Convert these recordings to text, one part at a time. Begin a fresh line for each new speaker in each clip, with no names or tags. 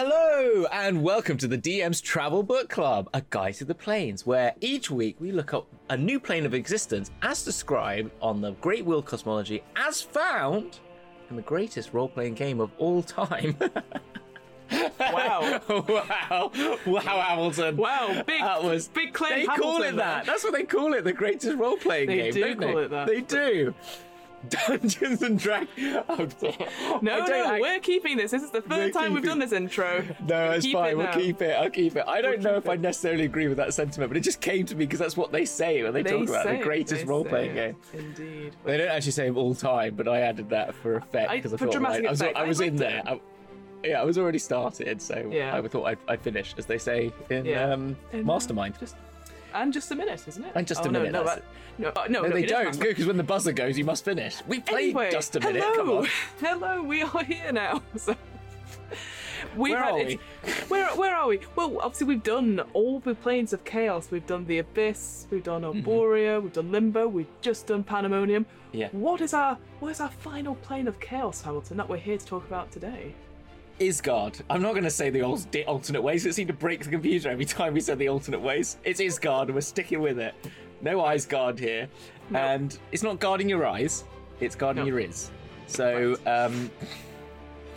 Hello, and welcome to the DM's Travel Book Club, a guide to the planes, where each week we look up a new plane of existence as described on the Great Wheel Cosmology as found in the greatest role playing game of all time.
Wow.
wow. Wow, Hamilton.
Wow, big,
That was
big claim.
They call it that. That's what they call it, the greatest role playing
They
game.
do
don't
call
they?
it that.
They do. Dungeons and Dragons. Oh,
No, no, we're keeping this. This is the
We're
third time we've done this intro.
No, it's
Keep
fine.
it
we'll keep it. I'll keep it. I don't know
keep
if I necessarily agree with that sentiment, but it just came to me because that's what they say when they,
They
talk about the greatest role playing game.
Indeed.
They don't actually say all time, but I added that for effect because I,
for
thought like, I was, I
I
was in there. I, yeah, I was already started, so
Yeah.
I thought I'd, I'd finish, as they say in
Yeah.
um,
In, uh,
Mastermind.
Just and just a minute, isn't it?
And just
oh,
a minute,
No, no, that, no, uh, no,
no,
no,
they don't, because when the buzzer goes, you must finish. We played
Anyway,
just a minute.
hello,
Come on.
hello, we are here now. So we've
Where
had
are
it's- Where where are we? Well, obviously we've done all the planes of chaos. We've done the abyss. We've done Arborea. We've done Limbo. We've just done Pandemonium.
Mm-hmm. Yeah.
What is our what is our final plane of chaos, Hamilton? That we're here to talk about today.
Ysgard. I'm not going to say the al- alternate ways. It seemed to break the computer every time we said the alternate ways. It's Ysgard, and we're sticking with it. No eyes guard here,
No.
and it's not guarding your eyes. It's guarding
No.
your ears. So, um,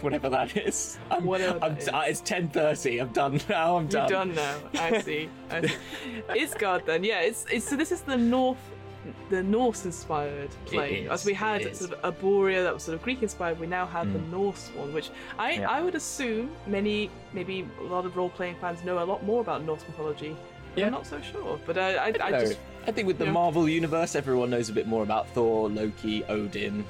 whatever that is. I'm,
Whatever that
I'm,
is.
uh, it's 10:30. I'm done now. I'm done.
You're done now. I see. I see. Ysgard then, yeah. It's, it's so this is the North, the Norse-inspired plane.
is,
As we had
it
sort of Arborea that was sort of Greek-inspired, we now have the
Mm.
Norse one, which I
Yeah.
I would assume many maybe a lot of role-playing fans know a lot more about Norse mythology.
Yeah.
I'm not so sure, but I I, I,
No,
just
I think with the
know.
Marvel universe, everyone knows a bit more about Thor, Loki, Odin,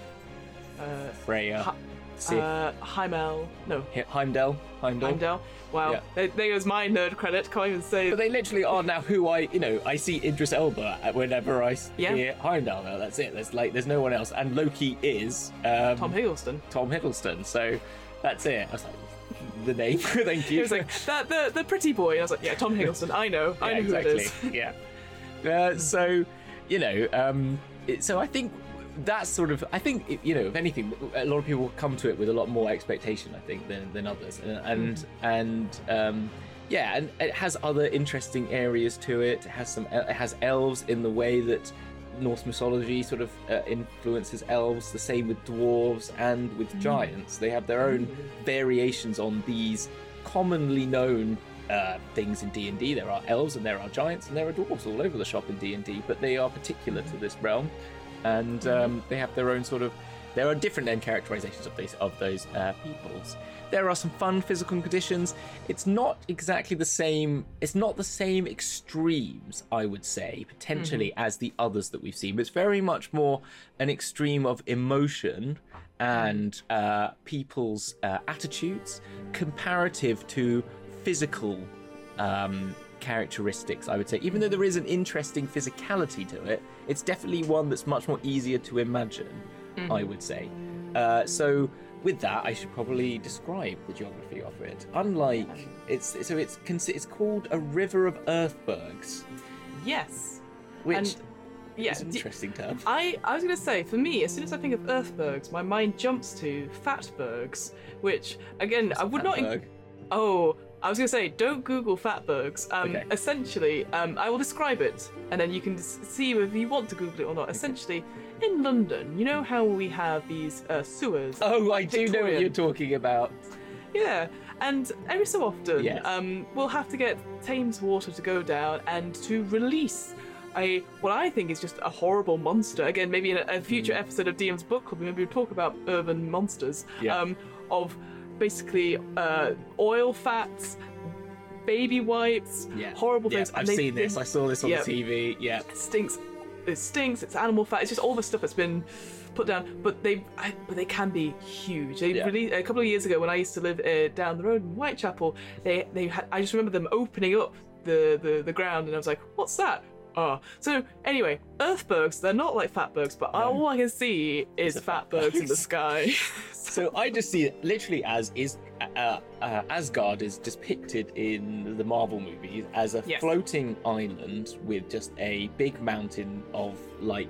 uh,
Freya,
Ha-
Sif,
uh, Heimel, no.
He- Heimdall, Heimdall.
Heimdall. Wow,
Yeah.
there, there goes my nerd credit. Can't even say.
But they literally are now who I, you know, I see Idris Elba whenever I
Yeah.
hear Heimdall. Now that's it. There's like, there's no one else. And Loki is um,
Tom Hiddleston.
Tom Hiddleston. So that's it. I was like, the name. Thank you.
He was like that the the pretty boy. I was like, yeah, Tom Hiddleston. I know. I
yeah,
know who
exactly.
it is.
yeah. Uh, so, you know, um, it, so I think that's sort of. I think you know, if anything, a lot of people come to it with a lot more expectation. I think than than others, and and, and um, yeah, and it has other interesting areas to it. It has some. It has elves in the way that. Norse mythology sort of uh, influences elves, the same with dwarves and with giants. They have their own variations on these commonly known uh, things in D&D. There are elves and there are giants and there are dwarves all over the shop in D&D, but they are particular to this realm, and um, they have their own sort of. There are different end characterizations of these of those uh, peoples. There are some fun physical conditions. It's not exactly the same. It's not the same extremes, I would say, potentially as the others that we've seen. But it's very much more an extreme of emotion and uh, people's uh, attitudes comparative to physical um, characteristics, I would say. Even though there is an interesting physicality to it, it's definitely one that's much more easier to imagine, I would say. Uh, so, with that, I should probably describe the geography of it. Unlike it's so it's it's called a river of earthbergs,
Yes.
which
And yeah,
is an interesting term.
I, I was going to say, for me, as soon as I think of Earthbergs, my mind jumps to Fatbergs, which, again, I would not. in- oh, I was going to say, don't Google Fatbergs. Um,
Okay.
Essentially, um, I will describe it, and then you can see if you want to Google it or not. Essentially, in London, you know how we have these uh, sewers?
Oh, I do know what you're talking about.
Yeah, and every so often,
Yes.
um, we'll have to get Thames water to go down and to release a what I think is just a horrible monster. Again, maybe in a, a future episode of DM's book club, maybe we'll talk about urban monsters.
Yeah.
Um, of basically uh, oil fats, baby wipes,
Yeah,
horrible
yeah,
things.
I've
they-
seen this.
they-
I saw this on
yeah.
the TV. Yeah,
it stinks. It stinks. It's animal fat. It's just all the stuff that's been put down. But they, I, but they can be huge. They
Yeah.
released a couple of years ago when I used to live uh, down the road in Whitechapel. They, they had. I just remember them opening up the, the, the ground, and I was like, "What's that?" Oh, so anyway, Earthbergs. They're not like fatbergs, but all I can see is fatbergs in the sky.
So I just see it literally as is uh, uh, Asgard is depicted in the Marvel movies as a
Yes.
floating island with just a big mountain of like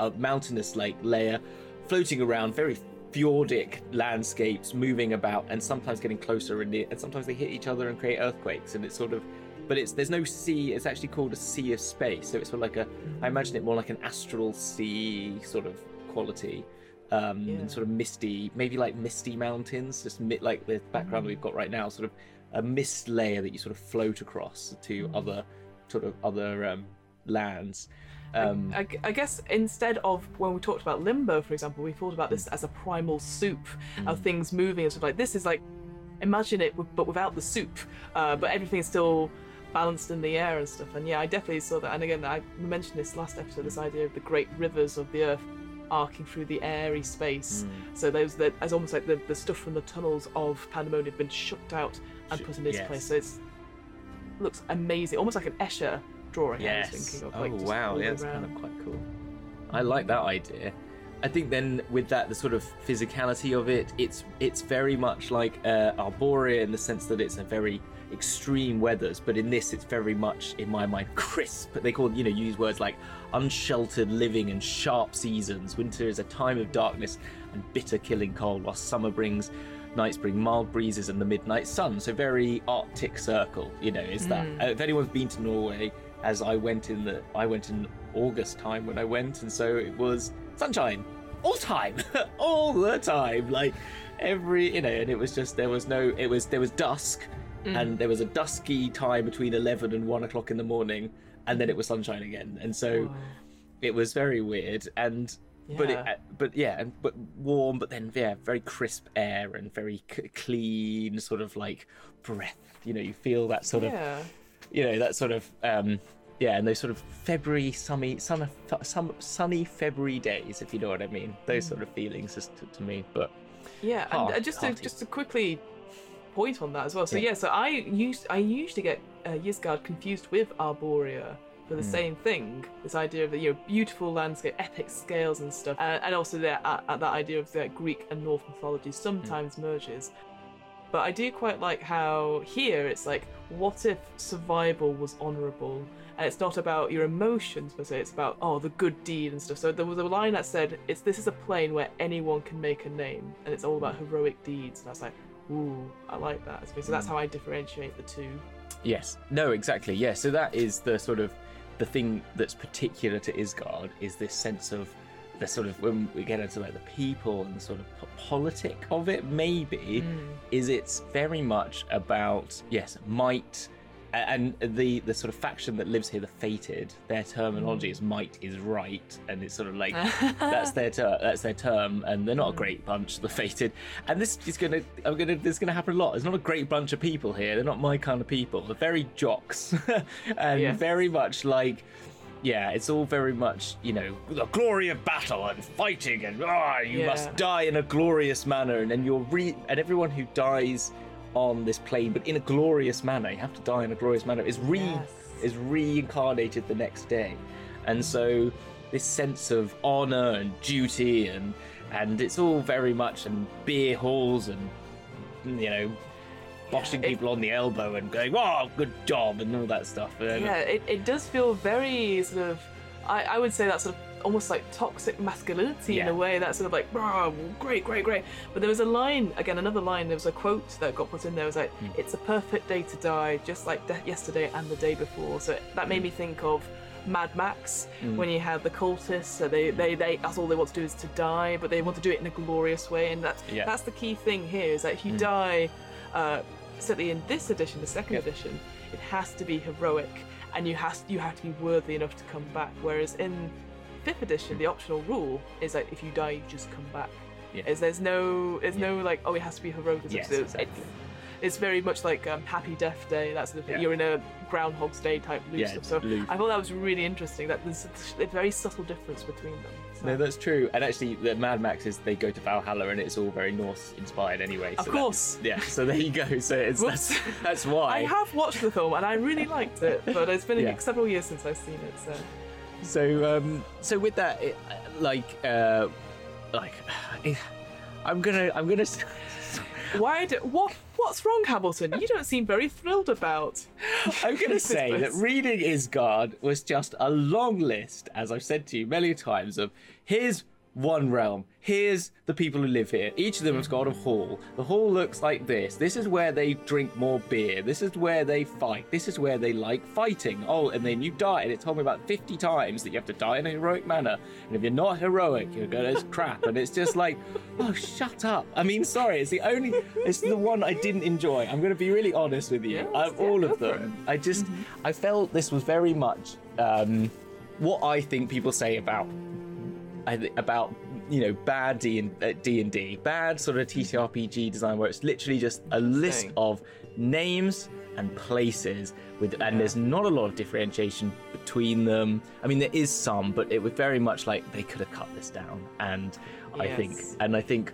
a mountainous like layer floating around, very fjordic landscapes moving about and sometimes getting closer and, and sometimes they hit each other and create earthquakes and it's sort of but it's there's no sea it's actually called a sea of space. So it's sort of like a i imagine it more like an astral sea sort of quality um
Yeah.
and sort of misty maybe like misty mountains just mi- like the background we've got right now sort of a mist layer that you sort of float across to other sort of other um lands. Um
I, I guess instead of when we talked about limbo, for example, we thought about this
Mm.
as a primal soup of things moving and stuff like this is like imagine it but without the soup, uh, but is still balanced in the air and stuff. And yeah, I definitely saw that. And again, I mentioned this last episode, this idea of the great rivers of the earth arcing through the airy space.
Mm.
So those that as almost like the, the stuff from the tunnels of Pandemonium have been shucked out and
Sh-
put in its
yes.
place. So it's looks amazing, almost like an Escher drawing. I was
Yes.
thinking of,
oh
like, just
wow, yeah, that's
around.
kind of quite cool. I like that idea. I think then with that, the sort of physicality of it, it's it's very much like uh, Arborea in the sense that it's a very extreme weathers, but in this, it's very much, in my mind, crisp. They call you know use words like unsheltered living and sharp seasons. Winter is a time of darkness and bitter killing cold, while summer brings nights bring mild breezes and the midnight sun. So very Arctic Circle, you know, is that. Uh, if anyone's been to Norway, as I went in the, I went in August time when I went, and so it was sunshine all time, all the time, like every, you know, and it was just there was no, it was there was dusk, and there was a dusky time between eleven and one o'clock in the morning, and then it was sunshine again, and so
Wow.
it was very weird and but it,
Yeah.
uh, but yeah and but warm but then yeah very crisp air and very c- clean sort of like breath you know you feel that sort of you know that sort of um yeah and those sort of february sunny sun, some sunny february days if you know what i mean those
Mm.
sort of feelings just to, to me but
Yeah, and uh, just to
hearty.
just to quickly point on that as well. So
Yeah.
yeah, so I used I usually get uh, Ysgard confused with Arborea for
Hmm.
the same thing. This idea of the you know beautiful landscape, epic scales and stuff, uh, and also that uh, uh, that idea of the Greek and North mythology sometimes
Hmm.
merges. But I do quite like how here it's like, what if survival was honourable? And it's not about your emotions per se, it's about, oh, the good deed and stuff. So there was a line that said, it's this is a plane where anyone can make a name, and it's all about heroic deeds. And I was like, ooh, I like that. So that's how I differentiate the two.
Yes. No, exactly. Yeah. So that is the sort of the thing that's particular to Ysgard is this sense of the sort of when we get into like the people and the sort of po- politic of it maybe hmm. is it's very much about yes might and the the sort of faction that lives here the fated their terminology is might is right and it's sort of like that's their ter- that's their term and they're not a great bunch the fated. And this is gonna i'm gonna this is gonna happen a lot. There's not a great bunch of people here. They're not my kind of people. They're very jocks. And very much like yeah, it's all very much, you know, the glory of battle and fighting, and ah, you
Yeah.
must die in a glorious manner, and then you're re and everyone who dies on this plane, but in a glorious manner, you have to die in a glorious manner, is re
Yes.
is reincarnated the next day, and so this sense of honor and duty and and it's all very much and beer halls and you know. Boshing
it-
people on the elbow and going, "Oh, good job," and all that stuff. And-
Yeah, it, it does feel very sort of, I, I would say that sort of almost like toxic masculinity in a way that sort of like, "Brah, great, great, great. But there was a line, again, another line, there was a quote that got put in there, it was like,
Hmm.
it's a perfect day to die, just like de- yesterday and the day before. So that
Hmm.
made me think of Mad Max when you have the cultists, so they, they, they that's all they want to do is to die, but they want to do it in a glorious way, and that's
Yeah.
that's the key thing here is that if you die, uh, certainly in this edition, the second
Yeah.
edition, it has to be heroic, and you has you have to be worthy enough to come back. Whereas in fifth edition, the optional rule is that if you die, you just come back.
Yeah.
Is there's no there's no like oh it has to be heroic. It's-
Yes,
it's,
exactly.
it's very much like um, Happy Death Day. That's the thing.
Yeah.
You're in a Groundhog's Day type loop
Yeah,
stuff.
it's
So
loop.
I thought that was really interesting. That there's a very subtle difference between them. So-
No, that's true. And actually, the Mad Max is they go to Valhalla, and it's all very Norse inspired anyway.
Of course.
Yeah. So there you go. So it's that's, that's why.
I have watched the film and I really liked it, but it's been
Yeah.
several years since I've seen it. So
So um, so with that, it, like uh, like, I'm gonna I'm gonna.
why? Do, what? What's wrong, Hamilton? You don't seem very thrilled about.
I'm to say that reading Ysgard was just a long list, as I've said to you many times, of here's one realm. Here's the people who live here. Each of them has got a hall. The hall looks like this. This is where they drink more beer. This is where they fight. This is where they like fighting. Oh, and then you die. And it told me about 50 times that you have to die in a heroic manner. And if you're not heroic, you're gonna crap. And it's just like, oh, shut up. I mean, sorry. It's the only. It's the one I didn't enjoy. I'm gonna be really honest with you.
Yes, yeah,
all of them, I just I felt this was very much um, what I think people say about about you know bad D and uh, D and D, bad sort of TTRPG design where it's literally just a list of names and places with and there's not a lot of differentiation between them. I mean there is some, but it was very much like they could have cut this down and I think and I think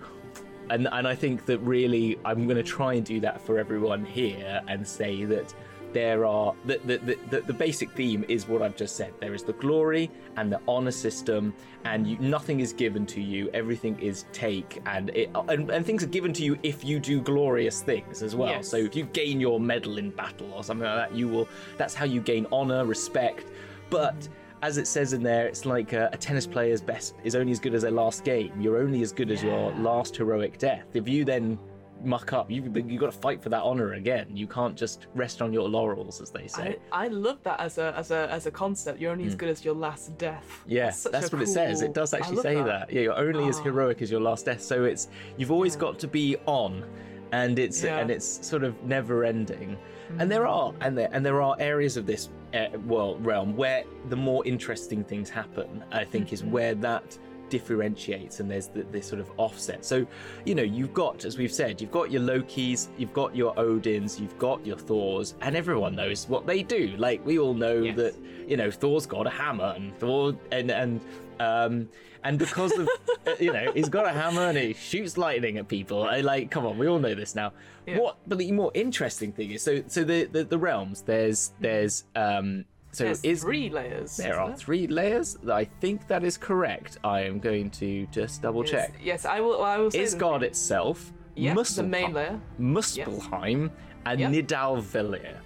and and I think that really I'm going to try and do that for everyone here and say that there are the the, the, the basic theme is what I've just said. There is the glory and the honor system, and you, nothing is given to you. Everything is take, and it and, and things are given to you if you do glorious things as well.
Yes.
So if you gain your medal in battle or something like that, you will. That's how you gain honor, respect. But as it says in there, it's like a, a tennis player's best is only as good as their last game. You're only as good as your last heroic death. If you then muck up, you you got to fight for that honor again. You can't just rest on your laurels, as they say.
I, I love that as a as a as a concept. You're only as good as your last death.
Hmm. Yeah, that's,
a
what it says. It does actually say that. Yeah, you're only as
Ah.
heroic as your last death. So it's you've always got to be on, and it's
Yeah.
and it's sort of never ending. And there are and there and there are areas of this uh, world realm where the more interesting things happen. I think is where that differentiates and there's the, this sort of offset. So, you know, you've got, as we've said, you've got your Lokis, you've got your Odins, you've got your Thors, and everyone knows what they do. Like we all know
Yes.
that you know Thor's got a hammer and Thor and and um and because of uh, you know he's got a hammer and he shoots lightning at people. I like come on, we all know this now.
Yeah.
What but the more interesting thing is so so the the, the realms there's there's um so
There's
is
three layers.
there are
there?
three layers. I think that is correct. I am going to just double
Yes,
check.
Yes, I will. I will say the-
Ysgard itself,
the
Muspelheim,
main layer.
Muspelheim, and
Yep.
Nidavellir.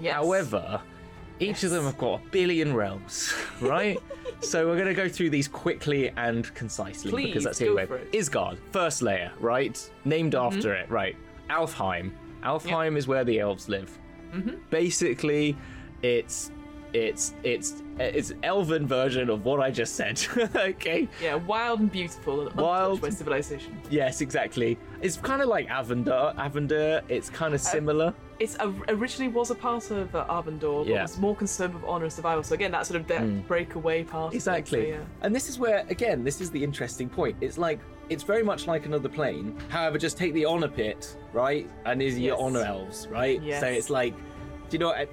Yes.
However, each of them have got a billion realms, right? so we're going to go through these quickly and concisely
Please,
because that's
go
the
for
way.
it. Mm-hmm.
Ysgard, first layer, right? Named after it, right? Alfheim. Alfheim is where the elves live.
Mm-hmm.
Basically, it's it's it's it's elven version of what I just said. okay.
Yeah, wild and beautiful and
Wild.
by civilization.
Yes, exactly. It's kind of like Arvandor. Arvandor. It's
Uh,
kind of similar.
It's a, originally was a part of uh, Arvandor, but
Yeah.
Was more concerned with honor and survival. So again, that sort of that breakaway part. of it,
Exactly.
so yeah.
And this is where, again, this is the interesting point. It's like, it's very much like another plane. However, just take the honor pit, right? And these are your honor elves, right?
Yes.
So it's like, do you know what?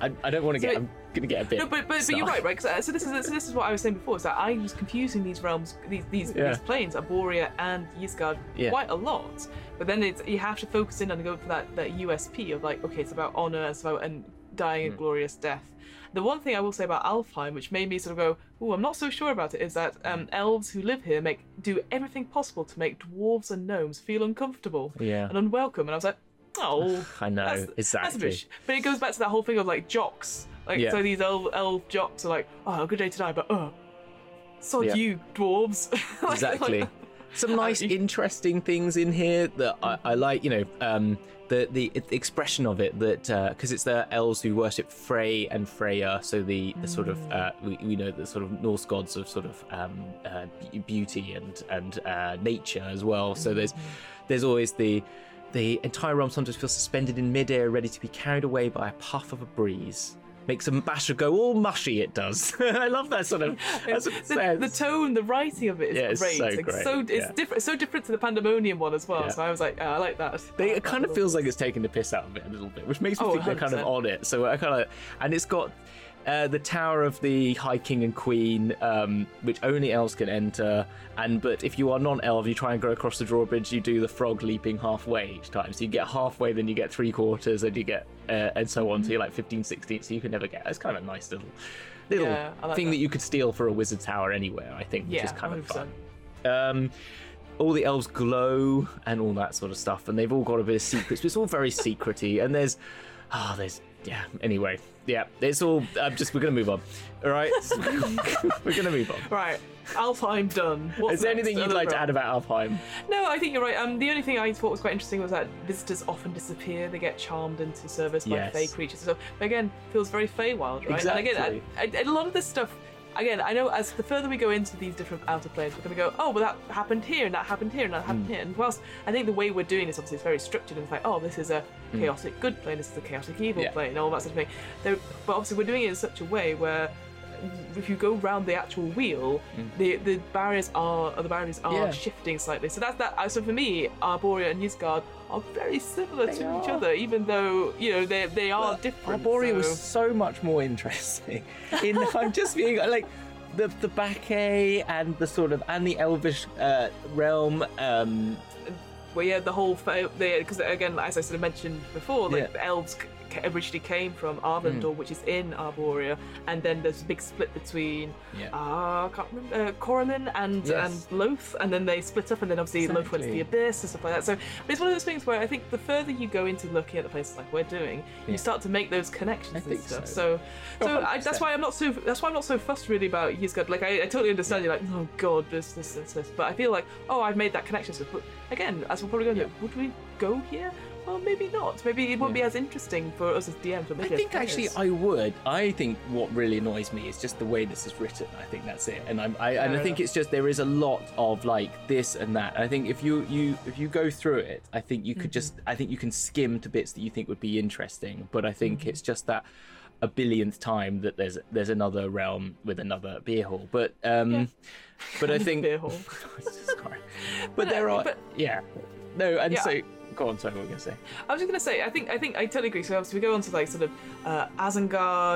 I, I, I don't want to
So
get,
it-
To get a bit.
No, but but, but you're right, right? 'Cause, uh, so this is so this is what I was saying before. So I was confusing these realms, these these,
Yeah.
these planes, Arborea and Ysgard,
Yeah.
quite a lot. But then it's you have to focus in and go for that that USP of like, okay, it's about honor, it's about and dying
Hmm.
a glorious death. The one thing I will say about Alfheim, which made me sort of go, "Oh, I'm not so sure about it," is that um, elves who live here make do everything possible to make dwarves and gnomes feel uncomfortable
Yeah.
and unwelcome. And I was like, "Oh,
I know,
that's, That's a
exactly.
bit sh- but it goes back to that whole thing of like jocks. Like
Yeah.
so these elf, elf jocks are like, oh, good day to die, but uh, sod
Yeah.
you dwarves. Like-
exactly.
like-
Some nice, interesting things in here that I, I like. You know, um, the the expression of it that because it's the elves who worship Frey and Freya, so the, the sort of uh, we, we know the sort of Norse gods of sort of um, uh, beauty and and uh, nature as well. So there's there's always the the entire realm sometimes feels suspended in midair, ready to be carried away by a puff of a breeze. Makes a basher go all mushy. It does. I love that sort of. That's what
the, the tone, the writing of it is
Yeah, it's
great.
so
It's
great,
so it's
yeah.
different. So different to the Pandemonium one as well.
Yeah.
So I was like, oh, I like that.
They,
I
it
like
kind of feels like it's taking the piss out of it a little bit, which makes me
Oh,
think they're kind of
100%.
on it. So I kind of, and it's got uh, the Tower of the High King and Queen, um, which only elves can enter. And but if you are non-elf, you try and go across the drawbridge. You do the frog leaping halfway each time. So you get halfway, then you get three quarters, and you get uh, and so on. So you're like 15, 16. So you can never get. It's kind of a nice little little
Yeah, like
thing that.
that.
you could steal for a wizard tower anywhere. I think, which
Yeah,
is kind of
100%.
fun. Um, all the elves glow and all that sort of stuff, and they've all got a bit of secrets, but it's all very secrety. And there's oh, there's yeah. Anyway, yeah, it's all. I'm just we're gonna move on. All right, we're gonna move on.
Right, Alfheim done. What's
Is there
next?
anything you'd like to add about Alfheim?
No, I think you're right. Um, the only thing I thought was quite interesting was that visitors often disappear. They get charmed into service by
Yes.
fey creatures. So but again, feels very Feywild, right? And again, I, I, and a lot of this stuff. Again, I know as the further we go into these different outer planes, we're going to go, oh, well, that happened here, and that happened here, and that happened here. And whilst I think the way we're doing this, obviously, is very structured, and it's like, oh, this is a
Hmm.
chaotic good plane, this is a chaotic evil
Yeah.
plane, and all that sort of thing. There, but obviously, we're doing it in such a way where if you go round the actual wheel, the the barriers are the barriers are.
Yeah.
shifting slightly. So that's that. uh, So for me, Arborea and Ysgard are very similar
They
to each other, even though you know they they are different.
Arborea
so-
was so much more interesting. In I'm just being like the the Bacchae and the sort of and the Elvish uh, realm. Um,
well, yeah, the whole because again, as I sort of mentioned before, like
Yeah.
The elves originally came from Arvandor, which is in Arborea, and then there's a big split between
Yeah.
uh, I can't remember uh, Corellon and
Yes.
and Lolth, and then they split up, and then obviously Lolth went to the abyss and stuff like that. So it's one of those things where I think the further you go into looking at the places like we're doing,
Yeah.
you start to make those connections
I
and stuff.
so.
So, so I, that's why I'm not so that's why I'm not so fussed really about Ysgard. Like I, I totally understand you're like, oh god, this, this, this, this. But I feel like, oh, I've made that connection. So but again, as we're probably going to, would we go here? Well, maybe not. Maybe it won't be as interesting for us as DMs.
I
maybe as
think actually. I would. I think what really annoys me is just the way this is written. I think that's it, and I'm, I and I think it's just there is a lot of like this and that. And I think if you you if you go through it, I think you could just I think you can skim to bits that you think would be interesting. But I think it's just that a billionth time that there's there's another realm with another beer hall. But um,
Yeah.
but I think
Beer hall.
But there are
but-
yeah no and
Yeah.
so go on. Sorry, what were you gonna say?
I was just gonna say, I think, I think, I totally agree. So obviously we go on to like sort of uh,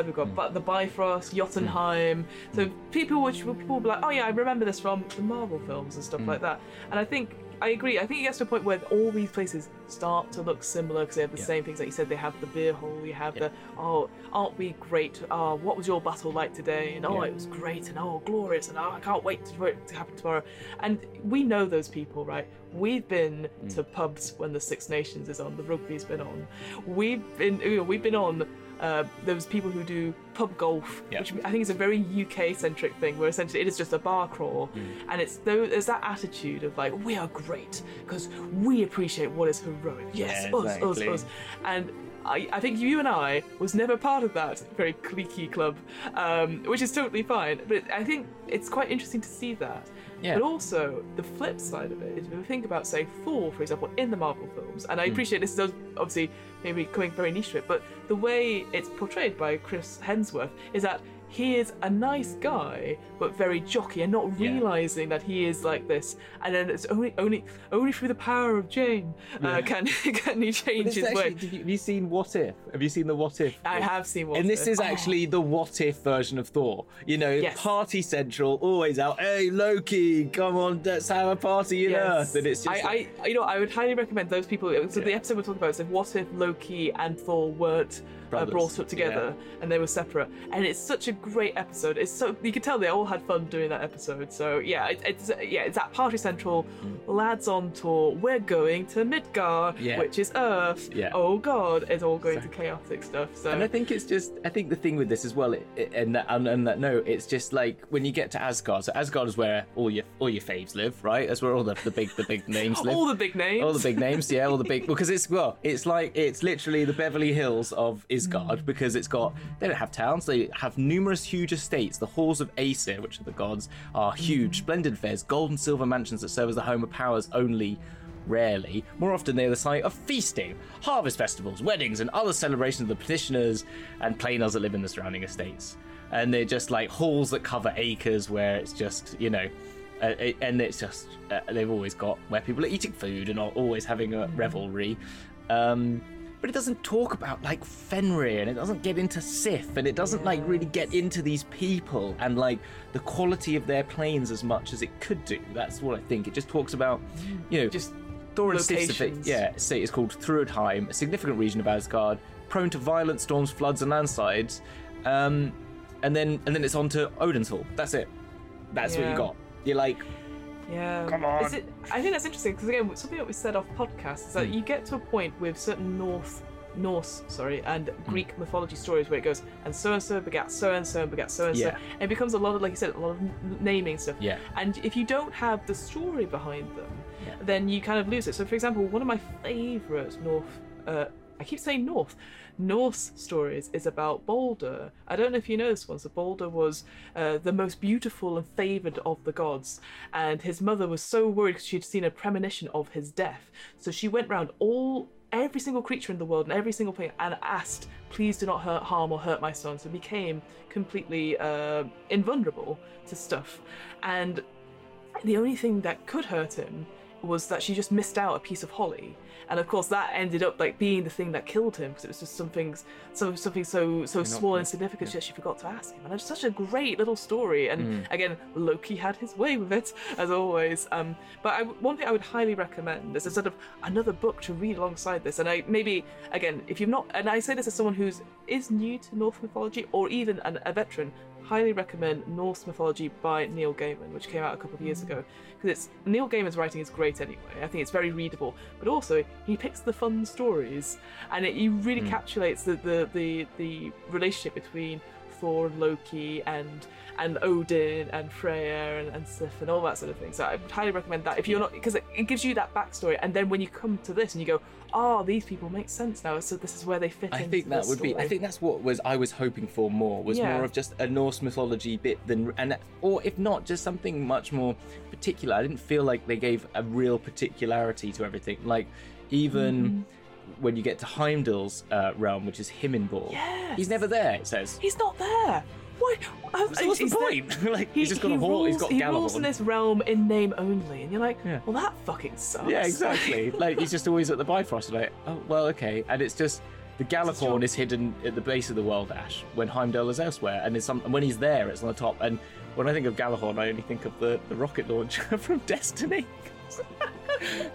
we've got
Hmm.
Ba- the Bifrost, Jotunheim. So people, which people will be like, oh yeah, I remember this from the Marvel films and stuff
Hmm.
like that. And I think I agree. I think it gets to a point where all these places start to look similar because they have the
Yeah.
same things. Like you said, they have the beer hall, you have
Yeah.
the oh, aren't we great? Oh, what was your battle like today? And oh,
Yeah.
it was great, and oh, glorious, and oh, I can't wait for it to happen tomorrow. And we know those people, right? We've been
Mm.
to pubs when the Six Nations is on, the rugby's been on. We've been, you know, we've been on. Uh, those people who do pub golf,
Yeah.
which I think is a very UK centric thing, where essentially it is just a bar crawl,
Mm.
and it's though there's that attitude of like we are great because we appreciate what is heroic. Yes,
Yeah,
us,
exactly.
us, us, and. I, I think you and I was never part of that very cliquey club, um, which is totally fine. But I think it's quite interesting to see that.
Yeah.
But also, the flip side of it is if we think about, say, Thor, for example, in the Marvel films, and I hmm. appreciate this is obviously maybe coming very niche to it, but the way it's portrayed by Chris Hemsworth is that he is a nice guy, but very jockey, and not
Yeah.
realizing that he is like this. And then it's only, only, only through the power of Jane uh, can can he change his
is actually,
way.
you, have you seen What If? Have you seen the What If?
I have seen what.
and this is
Oh.
actually the what if version of Thor. You know,
Yes.
party central, always out. Hey, Loki, come on, let's have a party in
Yes.
Earth. And it's just.
I,
like-
I, you know, I would highly recommend those people. So the episode we're talking about is if what if Loki and Thor weren't uh,
Brothers,
brought up together and they were separate, and it's such a great episode. It's so you can tell they all had fun doing that episode. So yeah, it, it's yeah, it's at Party Central, lads on tour. We're going to Midgar,
Mm. Yeah.
which is Earth.
Yeah.
Oh God, it's all going
So-
to chaotic stuff. So
And I think it's just, I think the thing with this as well, it, it, and that, and, and that note, it's just like when you get to Asgard. So Asgard is where all your all your faves live, right? That's where all the, the big the big names live.
all the big names.
All the big names, yeah, all the big because it's well, it's like it's literally the Beverly Hills of Ysgard because it's got they don't have towns, they have numerous huge estates. The halls of Aesir, which are the gods, are huge, splendid fairs, gold and silver mansions that serve as the home of powers only. Rarely, more often they're the site of feasting, harvest festivals, weddings, and other celebrations of the petitioners and plainers that live in the surrounding estates. And they're just like halls that cover acres where it's just, you know, uh, it- and it's just uh, they've always got where people are eating food and are always having a revelry um but it doesn't talk about like Fenrir and it doesn't get into Sif and it doesn't like really get into these people and like the quality of their planes as much as it could do. That's what I think. It just talks about, you know,
Just
Thor and Sif, yeah, say it's called Thrudheim, a significant region of Asgard, prone to violent storms, floods, and landslides. Um, and then and then it's on to Odin's Hall. That's it. That's what you got. You're like,
Yeah.
Come on.
Is it, I think that's interesting because again, something that we said off podcast is that
Hmm.
you get to a point with certain North Norse, sorry, and Greek mythology stories where it goes and so and so begat so and so and begat so and so.
Yeah.
It becomes a lot of, like you said, a lot of naming stuff.
Yeah.
And if you don't have the story behind them,
Yeah.
then you kind of lose it. So, for example, one of my favourite North, uh, I keep saying North, Norse stories is about Balder. I don't know if you know this one. So, Balder was uh, the most beautiful and favoured of the gods, and his mother was so worried because she'd seen a premonition of his death. So, she went round all. Every single creature in the world and every single thing, and asked, "Please do not hurt, harm, or hurt my son." So became completely uh, invulnerable to stuff, and the only thing that could hurt him was that she just missed out a piece of holly. And of course that ended up like being the thing that killed him because it was just something so something so so small and insignificant that she forgot to ask him. And it's such a great little story. And again loki had his way with it as always. Um but I, one thing i would highly recommend is a sort of another book to read alongside this. And i maybe again if you've not and i say this as someone who's is new to norse mythology or even an, a veteran highly recommend Norse Mythology by Neil Gaiman, which came out a couple of years mm. ago. Because it's Neil Gaiman's writing is great anyway. I think it's very readable, but also he picks the fun stories, and it you really mm. encapsulates the, the the the relationship between Thor and Loki and and Odin and Freya and, and Sif and all that sort of thing. So I would highly recommend that if you're not because it, it gives you that backstory, and then when you come to this and you go, oh, these people make sense now. So this is where they fit.
I
into
think that would be. I think that's what was I was hoping for more was
Yeah.
more of just a Norse mythology bit than and or if not just something much more particular. I didn't feel like they gave a real particularity to everything. Like even
Mm-hmm.
When you get to Heimdall's uh, realm, which is Himinborg,
Yes.
he's never there. It says.
He's not there. Why? uh,
So what's the
he's there-
point? like
He,
he's just got
he
a horn. He's got
he rules in this realm in name only, and you're like,
Yeah.
well, that fucking sucks.
Yeah, exactly. like he's just always at the Bifrost. Like, oh well, okay. And it's just the Gjallarhorn is hidden at the base of the world ash when Heimdall is elsewhere, and it's some, and when he's there, it's on the top. And when I think of Gjallarhorn, I only think of the, the rocket launcher from Destiny.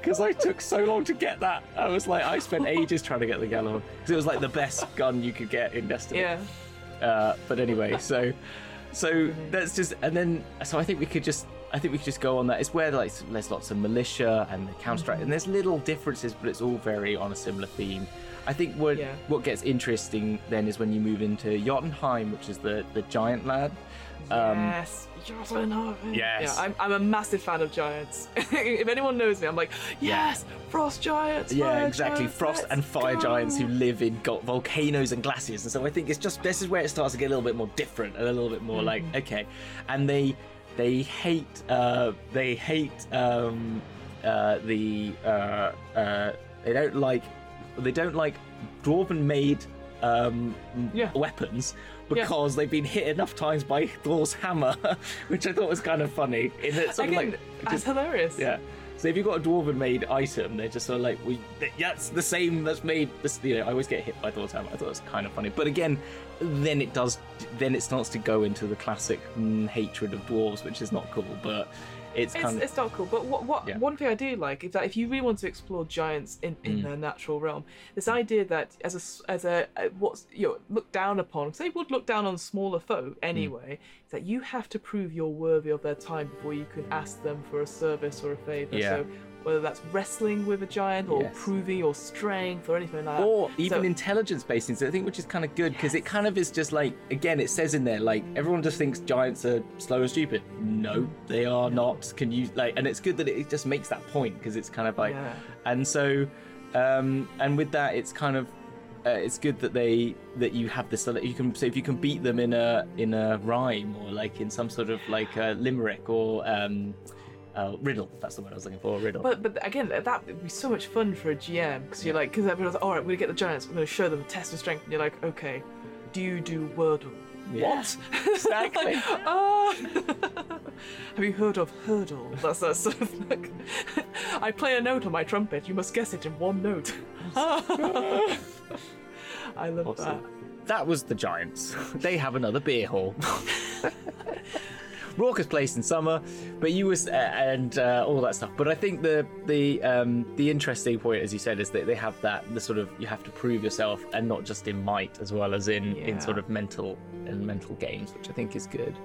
Because I took so long to get that. I was like, I spent ages trying to get the Gjallarhorn because it was like the best gun you could get in Destiny.
yeah.
Uh, but anyway, so so that's just and then so I think we could just I think we could just go on that. It's where like there's lots of militia and the counter strike, and there's little differences, but it's all very on a similar theme. I think what
Yeah.
what gets interesting then is when you move into Jotunheim, which is the the giant lad. Um,
yes. Jotunheim.
Yes.
Yeah, I'm, I'm a massive fan of giants. if anyone knows me, I'm like, yes, frost giants.
Yeah, exactly.
giants,
Frost and fire
go."
giants who live in go- volcanoes and glaciers, and so I think it's just this is where it starts to get a little bit more different and a little bit more like okay, and they they hate uh, they hate um, uh, the uh, uh, they don't like they don't like dwarven made um,
Yeah.
weapons
Yeah.
because they've been hit enough times by Thor's hammer, which I thought was kind of funny. In that sort of
Again,
like
that's hilarious.
yeah. So if you've got a dwarven made item, they're just sort of like, we, yeah, it's the same that's made. This, you know, I always get hit by Thor's hammer. I thought it was kind of funny, but again, then it does, then it starts to go into the classic mm, hatred of dwarves, which is not cool. But it's
It's,
kind of
it's not cool, but what, what
Yeah.
one thing I do like is that if you really want to explore giants in, in
Mm.
their natural realm, this idea that as a as a what's you know looked down upon, because they would look down on smaller folk
Mm.
anyway, is that you have to prove you're worthy of their time before you can ask them for a service or a favor.
Yeah.
So whether that's wrestling with a giant or
Yes.
proving your strength or anything like that.
or even
So-
intelligence based things. I think which is kind of good because it kind of is just like again, it says in there like everyone just thinks giants are slow and stupid. No, they are not. Can you like? And it's good that it just makes that point because it's kind of like,
Yeah.
and so, um, and with that, it's kind of. Uh, it's good that they that you have this you can so if you can beat them in a in a rhyme or like in some sort of like a limerick or um uh, riddle that's the word I was looking for riddle
But but again, that would be so much fun for a GM because you're like, because everyone's like, all right, we're gonna get the giants, we're gonna show them a test of strength, and you're like, okay, do you do Wordle?
Yeah,
What?
exactly.
Like, ah. Have you heard of Heardle? That's that sort of like. I play a note on my trumpet. You must guess it in one note. I love
Awesome. That was the Giants. They have another beer hall. Raucous place in summer, but you was uh, and uh, all that stuff. But I think the the um, the interesting point, as you said, is that they have that the sort of you have to prove yourself, and not just in might as well as in
Yeah.
in sort of mental and mental games, which I think is good.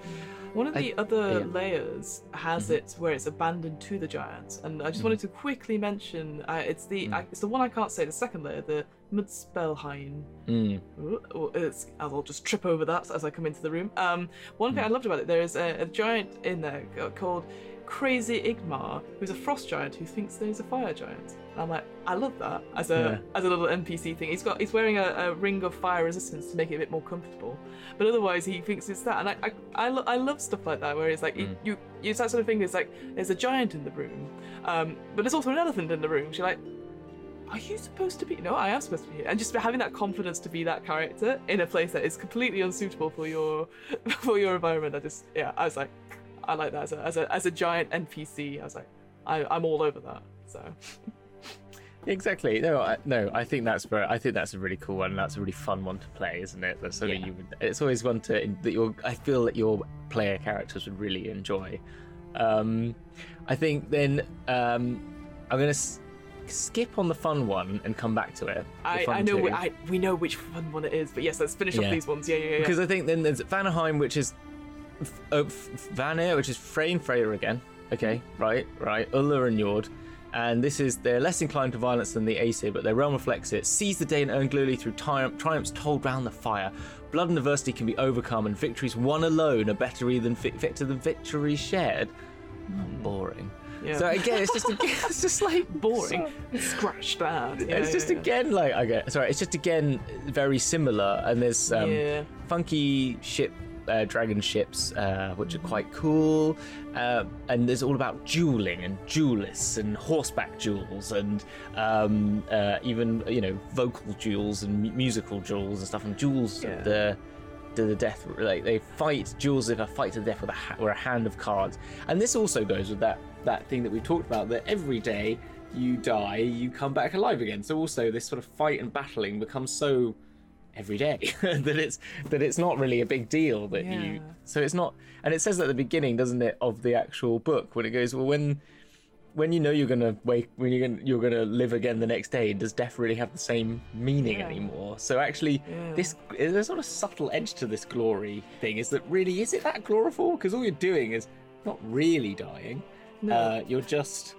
One of
I-
the other
yeah. Mm-hmm.
layers has it where it's abandoned to the giants, and I just wanted to quickly mention uh, it's the
Mm.
I, it's the one I can't say. The second layer, the Muspelheim.
Mm.
It's, I'll just trip over that as I come into the room. Um, one thing I loved about it, there is a, a giant in there called Crazy Igmar, who's a frost giant who thinks that he's a fire giant. And I'm like, I love that as a
Yeah.
as a little NPC thing. He's got he's wearing a, a ring of fire resistance to make it a bit more comfortable, but otherwise he thinks it's that. And I I, I, lo- I love stuff like that where it's like
Mm.
you it's that sort of thing. It's like there's a giant in the room, um, but there's also an elephant in the room. She's like, are you supposed to be? No, I am supposed to be here. And just having that confidence to be that character in a place that is completely unsuitable for your for your environment. I just yeah, I was like, I like that as a as a as a giant NPC. I was like, I, I'm all over that. So
Exactly. No, I, no. I think that's very. I think that's a really cool one. and That's a really fun one to play, isn't it? That's something
Yeah.
you would. It's always one to that your. I feel that your player characters would really enjoy. Um, I think then um, I'm gonna s- skip on the fun one and come back to it.
I, I know
two.
I, we know which fun one it is, but yes, let's finish off
Yeah.
these ones. Yeah, yeah, yeah.
Because I think then there's Vanaheim, which is F- oh, F- Vanir, which is Frey and Freya again. Okay, mm-hmm. right, right. Ulla and Jord. And this is, they're less inclined to violence than the Aesir, but their realm reflects it. Seize the day and earn glory through triumph, triumphs told round the fire. Blood and adversity can be overcome, and victories won alone are better than, victor than victories shared. Oh, boring.
Yeah.
So again, it's just it's just like
boring. Scratch that. Yeah,
it's just
yeah,
again like okay, sorry, it's just again very similar, and there's um,
Yeah.
funky ship. Uh, dragon ships, uh, which are quite cool, uh, and there's all about dueling and duelists and horseback duels and um, uh, even you know vocal duels and mu- musical duels and stuff and duels
Yeah.
the to the death. Like they fight duels if a fight to the death with a ha- or a hand of cards, and this also goes with that that thing that we talked about that every day you die, you come back alive again. So also this sort of fight and battling becomes so every day that it's that it's not really a big deal that
Yeah.
you. So it's not, and it says at the beginning, doesn't it, of the actual book when it goes well when. When you know you're gonna wake, when you're gonna you're gonna live again the next day, does death really have the same meaning
Yeah.
anymore? So actually,
Yeah.
this there's a sort of subtle edge to this glory thing. Is that really is it that gloriful? Because all you're doing is not really dying.
No.
Uh, you're just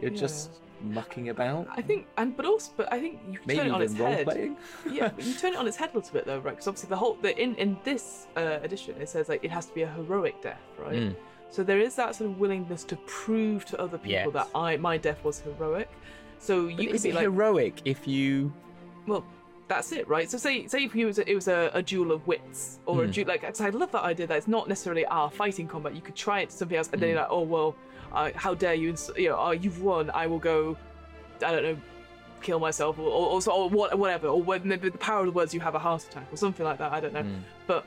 you're
Yeah.
just mucking about.
I think, and but also, but I think you can
Maybe
turn it on its head.
playing.
yeah, but you turn it on its head a little bit though, right? Because obviously the whole the, in in this uh, edition it says like it has to be a heroic death, right?
Mm.
So there is that sort of willingness to prove to other people
Yes.
that I my death was heroic. So you
But
could
is
be
it
like,
heroic if you?
well, that's it, right? So say say if it was a, it was a, a duel of wits or a
Hmm.
duel like 'cause I love that idea that it's not necessarily our fighting combat. You could try it to something else, and then
Hmm.
you're like, oh well, uh, how dare you? ins- You know, oh, you've won. I will go. I don't know. Kill myself, or, or, or, so- or what- whatever, or when the, the power of the words, you have a heart attack, or something like that. I don't know,
Hmm.
but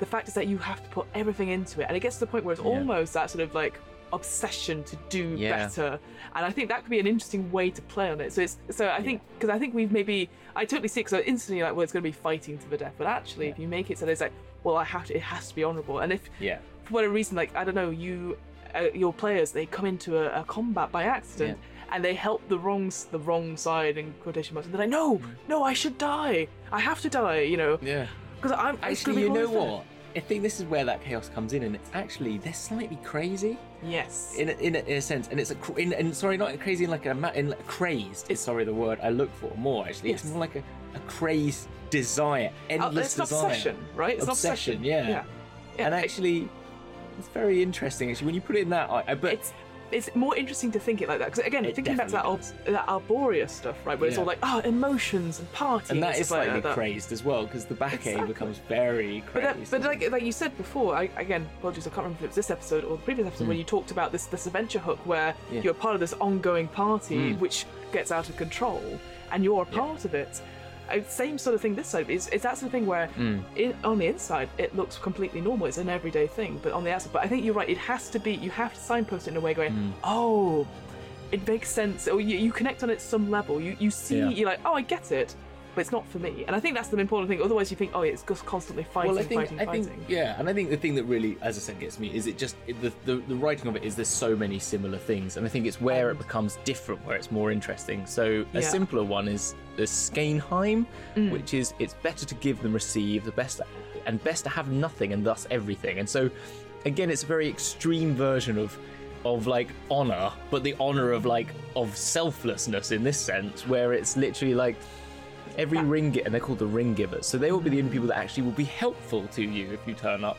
the fact is that you have to put everything into it, and it gets to the point where it's
Yeah.
almost that sort of like obsession to do
Yeah.
better and i think that could be an interesting way to play on it so it's so i think because i think we've maybe i totally see because so instantly like well it's going to be fighting to the death but actually if you make it so it's like well i have to it has to be honorable and if
Yeah.
for whatever reason like i don't know you uh, your players they come into a, a combat by accident and they help the wrong the wrong side in quotation marks and they're like no no i should die i have to die you know
Yeah.
because i'm
Actually,
be
you know what? I think this is where that chaos comes in, and it's actually they're slightly crazy
yes
in a, in a, in a sense, and it's a cr- in, sorry, not crazy in like a ma- in like crazed. Is sorry the word I look for more actually.
Yes.
It's more like a, a crazed desire,
Uh,
endless
it's
desire.
obsession right it's
Obsession,
obsession
yeah.
yeah, yeah.
and actually, it's very interesting actually when you put it in that. I, I but
it's it's more interesting to think it like that because again
It
thinking back to that,
definitely
that stuff right where it's
Yeah.
all like oh emotions and partying
and that is
stuff like
slightly
that.
crazed as well because the back
Exactly.
becomes very
But,
crazed.
that, but like like you said before, I, again, apologies, I can't remember if it was this episode or the previous episode when you talked about this this adventure hook where
Hmm. Yeah.
you're part of this ongoing party
Mm.
which gets out of control and you're a part of it. Uh, Same sort of thing this side. is it's that sort of thing where
Mm.
in, on the inside it looks completely normal. It's an everyday thing, but on the outside, but I think you're right. It has to be. You have to signpost it in a way going,
Mm.
oh, it makes sense, or you, you connect on it some level. You you see,
Yeah.
you're like, oh, I get it, but it's not for me. And I think that's the important thing. Otherwise, you think, oh, it's just constantly fighting,
well, I think,
fighting,
I
fighting.
think, yeah, and I think the thing that really, as I said, gets me is it just the, the the writing of it is there's so many similar things, and I think it's where it becomes different, where it's more interesting. So a
Yeah.
simpler one is the Skeinheim,
Mm.
which is it's better to give than receive, the best and best to have nothing and thus everything. And so, again, it's a very extreme version of of like honor, but the honor of like of selflessness in this sense, where it's literally like every ring gi- and they're called the ring givers. So they will be the only people that actually will be helpful to you if you turn up.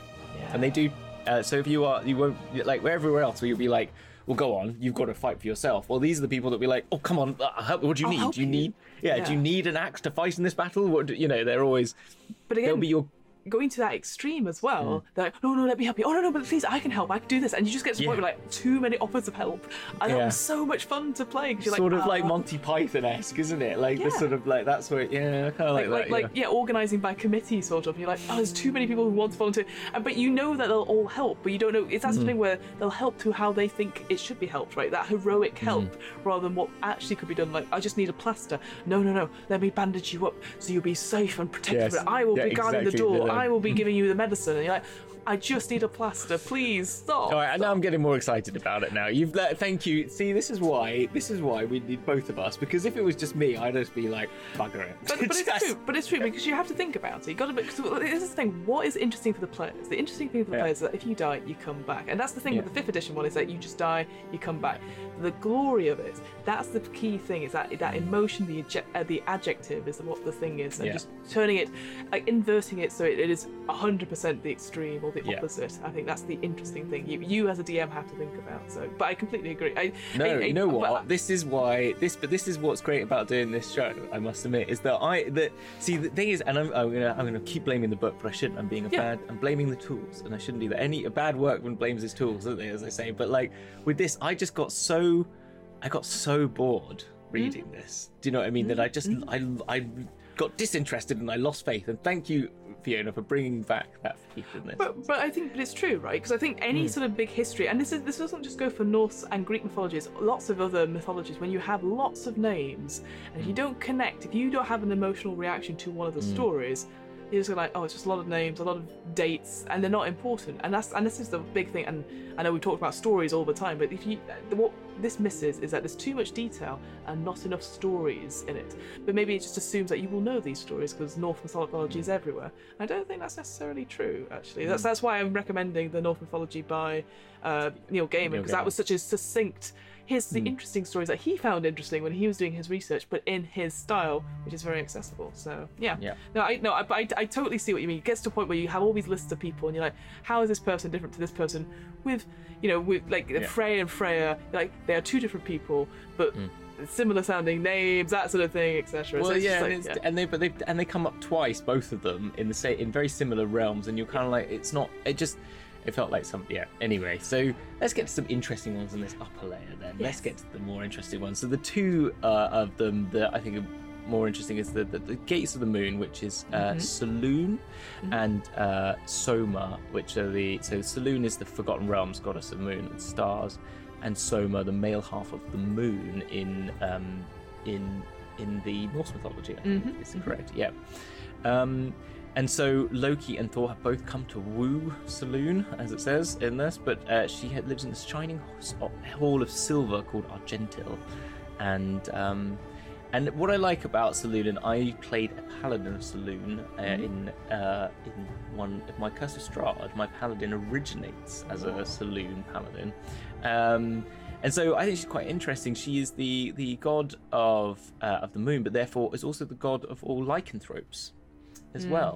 And they do. Uh, so if you are, you won't like everywhere else where you'll be like, well, go on, you've got to fight for yourself. Well, these are the people that be like, oh, come on, uh, help, what do you
I'll
need?
help
Do you
you."
need? Yeah, do you need an axe to fight in this battle? What do, you know? They're always.
But again, They'll
be your.
Going to that extreme as well.
Mm.
They're like, no, no, let me help you. Oh no, no, but please, I can help. I can do this. And you just get to the point
Yeah.
where like too many offers of help, and that
Yeah.
was so much fun to play. 'cause you're
Sort
like,
of like
"Ah."
Monty Python esque, isn't it? Like the
Yeah.
sort of like that's where, yeah, I kind of like,
like,
that.
like,
yeah.
organizing by committee sort of. You're like, oh, there's too many people who want to volunteer, and but you know that they'll all help, but you don't know. It's that
Mm.
sort of thing where they'll help to how they think it should be helped, right? That heroic
Mm.
help rather than what actually could be done. Like, I just need a plaster. No, no, no. Let me bandage you up so you'll be safe and protected.
Yes.
I will
Yeah,
be guarding the
exactly.
door. I will be giving you the medicine. And you're like, I just need a plaster. Please stop.
All right, now I'm getting more excited about it. Now you've let, thank you. See, this is why this is why we need both of us because if it was just me, I'd just be like bugger it.
But, but it's
Just-
true. But it's true because you have to think about it. You got to. Because this is the thing. What is interesting for the players? The interesting thing for the
Yeah.
players is that if you die, you come back, and that's the thing with
Yeah.
the fifth edition one is that you just die, you come back. The glory of it. That's the key thing. Is that that emotion, the adje- uh, the adjective is what the thing is, and
Yeah.
just turning it, like inverting it so it, it is hundred percent the extreme or the
Yeah.
opposite. I think that's the interesting thing. You you as a DM have to think about. So, but I completely agree. I,
No,
I- I-
you know what? This is why this, but this is what's great about doing this show. I must admit is that I that see the thing is, and I'm, I'm gonna I'm gonna keep blaming the book, but I shouldn't. I'm being a
Yeah.
bad. I'm blaming the tools, and I shouldn't do that. Any a bad workman blames his tools, don't they? As I say, but like with this, I just got so, I got so bored reading mm. this. Do you know what I mean? That I just mm. I I got disinterested and I lost faith. And thank you, Fiona, for bringing back that faith.
But, but I think but it's true, right? Because I think any hmm. sort of big history, and this is this doesn't just go for Norse and Greek mythologies, lots of other mythologies. When you have lots of names, and if you hmm. don't connect, if you don't have an emotional reaction to one of the hmm. stories, you're just like, oh, it's just a lot of names, a lot of dates, and they're not important. And that's and this is the big thing. And I know we talk about stories all the time, but if you what this misses is that there's too much detail and not enough stories in it. But maybe it just assumes that you will know these stories because Norse mythology is everywhere. I don't think that's necessarily true. Actually, that's that's why I'm recommending the Norse mythology by uh, Neil Gaiman because that was such a succinct. Here's the hmm. interesting stories that he found interesting when he was doing his research, but in his style, which is very accessible. So yeah,
Yeah.
no, I no, I, I, I totally see what you mean. It gets to a point where you have all these lists of people, and you're like, how is this person different to this person? With, you know, with like Freya and Freya, like they are two different people, but hmm. similar sounding names, that sort of thing, etc.
Well,
it's
yeah,
just
and,
like, yeah.
and they but they and they come up twice, both of them in the same in very similar realms, and you're kind of like it's not. It just it felt like some yeah. Anyway, so let's get to some interesting ones in this upper layer. Then let's get to the more interesting ones. So the two uh, of them that I think are more interesting is the, the, the gates of the moon, which is uh,
Mm-hmm.
Selûne, and uh, Soma, which are the so Selûne is the Forgotten Realms goddess of moon and stars, and Soma the male half of the moon in um, in in the Norse mythology. I think
Mhm,
is correct. Yeah. Um, and so Loki and Thor have both come to woo Selûne, as it says in this, but uh, she lives in this shining hall of silver called Argentil, and um, and what I like about Selûne, and I played a paladin of Selûne uh, in uh, in one of my Curse of Strahd. My paladin originates as a Selûne paladin, um, and so I think she's quite interesting. She is the the god of uh, of the moon, but therefore is also the god of all lycanthropes as well,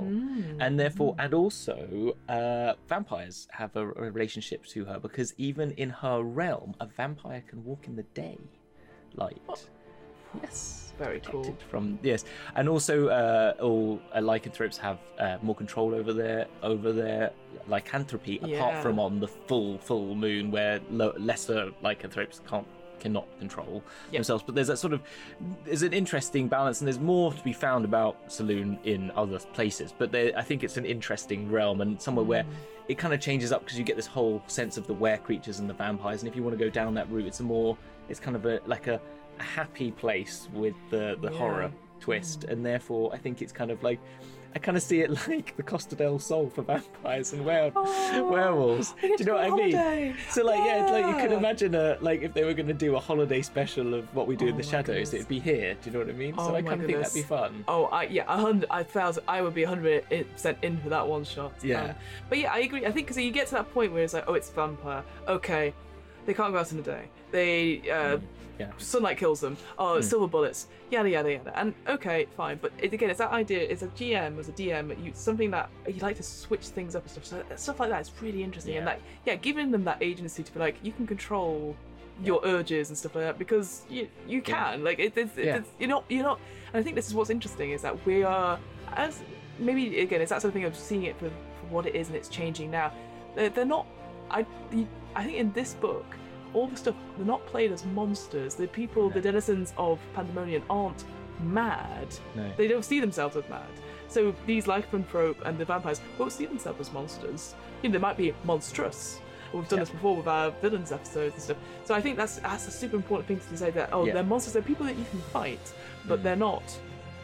and therefore and also uh, vampires have a, a relationship to her because even in her realm, a vampire can walk in the day light. Yes.
Very cool.
From yes, and also uh, all uh, lycanthropes have uh, more control over their over their lycanthropy, apart
Yeah.
from on the full full moon where lo- lesser lycanthropes can't cannot control
Yep.
themselves. But there's that sort of there's an interesting balance, and there's more to be found about Selûne in other places. But there, I think it's an interesting realm and somewhere where
Mm.
it kind of changes up because you get this whole sense of the were creatures and the vampires. And if you want to go down that route, it's a more it's kind of a like a, a happy place with the the
Yeah.
horror twist, and therefore I think it's kind of like. I kind of see it like the Costa del Sol for vampires and were-
Oh,
werewolves. Do you know what I mean?
holiday.
So like yeah, it's like you could imagine a like if they were going to do a holiday special of what we do in
Oh
the shadows,
goodness.
it'd be here. Do you know what I mean?
Oh
so I kind of think that'd be fun.
Oh, I yeah, a hundred, a thousand. I would be a hundred percent in for that one shot.
Yeah.
Um, but yeah, I agree. I think because you get to that point where it's like, oh, it's vampire. Okay, they can't go out in the day. They uh,
Yeah.
sunlight kills them. Oh, hmm. silver bullets. Yada yada yada. And okay, fine. But it, again, it's that idea. It's a GM as a DM. You something that you like to switch things up and stuff. So uh, stuff like that is really interesting. And like, yeah, giving them that agency to be like, you can control your urges and stuff like that because you you can. Like it, it's,
Yeah.
it's you're not you're not. And I think this is what's interesting is that we are as maybe again it's that sort of thing of seeing it for, for what it is and it's changing now. They're, they're not. I I think in this book all the stuff they're not played as monsters. The people, the denizens of Pandemonium aren't mad.
No.
They don't see themselves as mad. So these lycanthrope and the vampires won't see themselves as monsters. You know, they might be monstrous. We've done
Yeah.
this before with our villains episodes and stuff. So I think that's that's a super important thing to say that oh
Yeah.
they're monsters, they're people that you can fight, but mm. they're not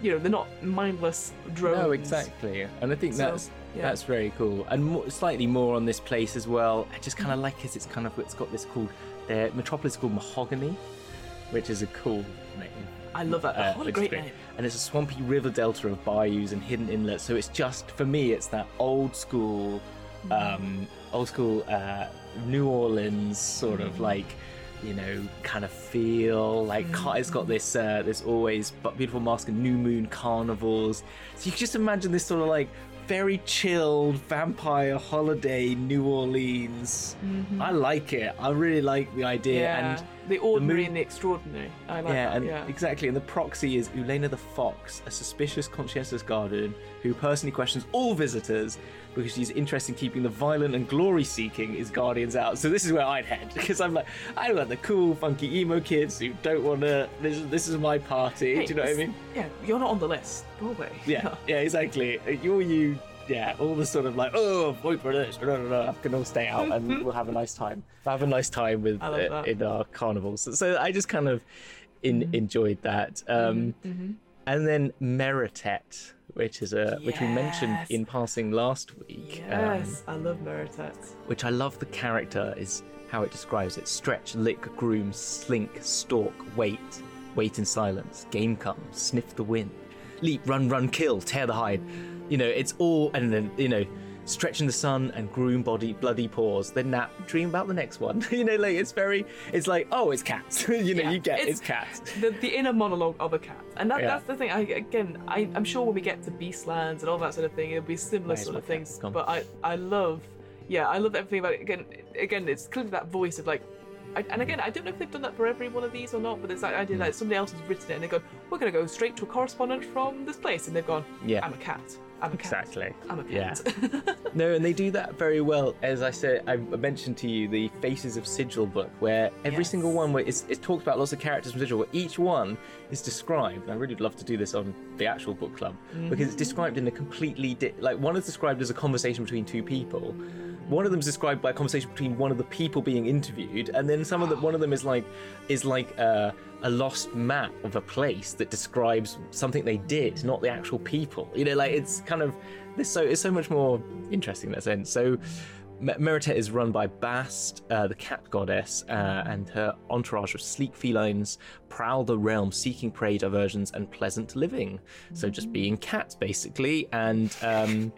you know, they're not mindless drones.
No, exactly, and I think
So,
that's
yeah.
that's very cool, and more, slightly more on this place as well. I just kind of like it. It's kind of it's got this called their metropolis is called Mahogany, which is a cool name.
I love that.
Uh,
what a great
great.
name.
And it's a swampy river delta of bayous and hidden inlets. So it's just for me, it's that old school, um, old school uh, New Orleans sort of like, you know, kind of feel. Like ca- it's got this uh, this always but beautiful mask and new moon carnivals. So you can just imagine this sort of like very chilled vampire holiday New Orleans. Mm-hmm. I like it. I really like the idea
Yeah,
and
the ordinary
moon-
and the extraordinary. I like
yeah,
that.
and
yeah.
exactly. And the proxy is Ulena the Fox, a suspicious, conscientious guardian who personally questions all visitors because she's interested in keeping the violent and glory-seeking his guardians out. So this is where I'd head because I'm like, I want the cool, funky emo kids who don't want to. This, is- this is my party.
Hey,
Do you know what I mean?
Yeah, you're not on the list. Go away.
Yeah, yeah, exactly. You're you. Yeah, all the sort of like, oh, this, no, no, no, can all stay out and we'll have a nice time. Have a nice time with
I
uh, in our carnivals. So, so I just kind of in,
Mm-hmm.
enjoyed that. Um, And then Merratet, which is a which we mentioned in passing last week. um,
Yes, I love Merratet.
which I love the character is how it describes it: stretch, lick, groom, slink, stalk, wait, wait in silence, game comes, sniff the wind, leap, run, run, kill, tear the hide. You know, it's all and then you know, stretch in the sun and groom body, bloody paws, then nap, dream about the next one. you know, like it's very, it's like oh, it's cats. you know,
Yeah,
you get
it's-
it's, cats.
The, the inner monologue of a cat, and that,
Yeah.
that's the thing. I again, I, I'm sure when we get to Beastlands and all that sort of thing, it'll be similar sort of things. But I, I love, yeah, I love everything about it. Again, again, it's clearly that voice of like. I, and again, I don't know if they've done that for every one of these or not, but there's that idea
Hmm.
that somebody else has written it and they've gone, we're going to go straight to a correspondent from this place. And they've gone,
Yeah.
I'm a cat. I'm a.
Exactly.
I'm a
Yeah. No, and they do that very well. As I said, I mentioned to you the Faces of Sigil book, where every
Yes.
single one, where it's, it talks about lots of characters from Sigil, where each one is described. And I really would love to do this on the actual book club mm-hmm. because it's described in a completely di- like one is described as a conversation between two people. One of them is described by a conversation between one of the people being interviewed, and then some of the one of them is like is like a, a lost map of a place that describes something they did, not the actual people. You know, like it's kind of this so it's so much more interesting in that sense. So. Merratet is run by Bast, uh, the cat goddess, uh, and her entourage of sleek felines prowl the realm, seeking prey, diversions, and pleasant living. So just being cats, basically, and um,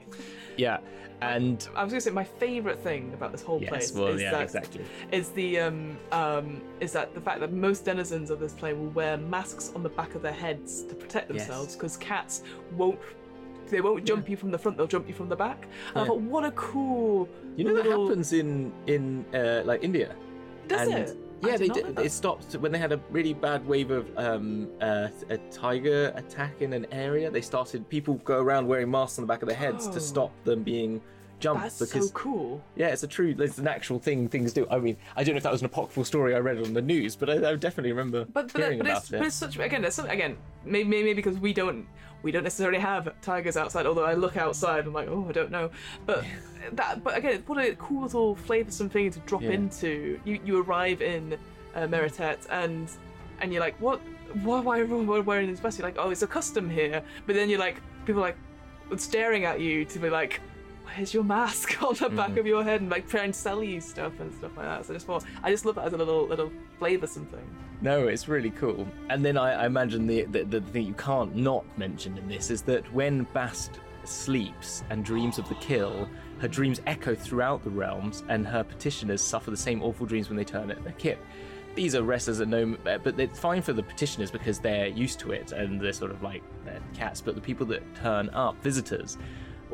yeah, and
I was going to say my favourite thing about this whole
yes,
place
well,
is
yeah,
that
exactly.
is the um um is that the fact that most denizens of this plane will wear masks on the back of their heads to protect themselves because cats won't they won't jump you from the front they'll jump you from the back. And I thought what a cool
You know that
little-
happens in in uh, like India.
does
and
it
Yeah,
did
they did. It stopped when they had a really bad wave of um, uh, a tiger attack in an area. They started people go around wearing masks on the back of their heads
Oh.
to stop them being jumped
that's
because
so cool
yeah, it's a true, it's an actual thing things do. I mean, I don't know if that was an apocryphal story I read on the news, but I, I definitely remember
but but,
hearing
but,
about
it's,
it.
but it's such again some again maybe, maybe because we don't we don't necessarily have tigers outside although I look outside I'm like oh I don't know. But that but again what a cool little flavoursome thing to drop
Yeah.
into. You you arrive in uh, Merratet and and you're like what why why are everyone wearing this vest? You're like oh it's a custom here. But then you're like people are like staring at you to be like where's your mask on the
Mm.
back of your head and like trying to sell you stuff and stuff like that so I just thought I just love that as a little little flavoursome thing
No, it's really cool. And then I, I imagine the, the the thing you can't not mention in this is that when Bast sleeps and dreams of the kill, her dreams echo throughout the realms, and her petitioners suffer the same awful dreams when they turn at their kip. these are wrestlers that know, but it's fine for the petitioners because they're used to it and they're sort of like they're cats. But the people that turn up, visitors,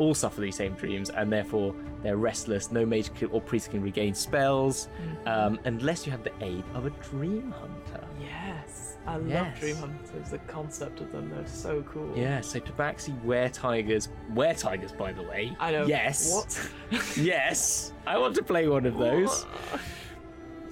all suffer these same dreams, and therefore they're restless. No mage or priest can regain spells um, unless you have the aid of a dream hunter.
Yes, I love Dream Hunters. The concept of them, they're so cool.
Yeah, so Tabaxi were tigers. Were tigers, by the way.
I know.
Yes.
What?
yes. I want to play one of those.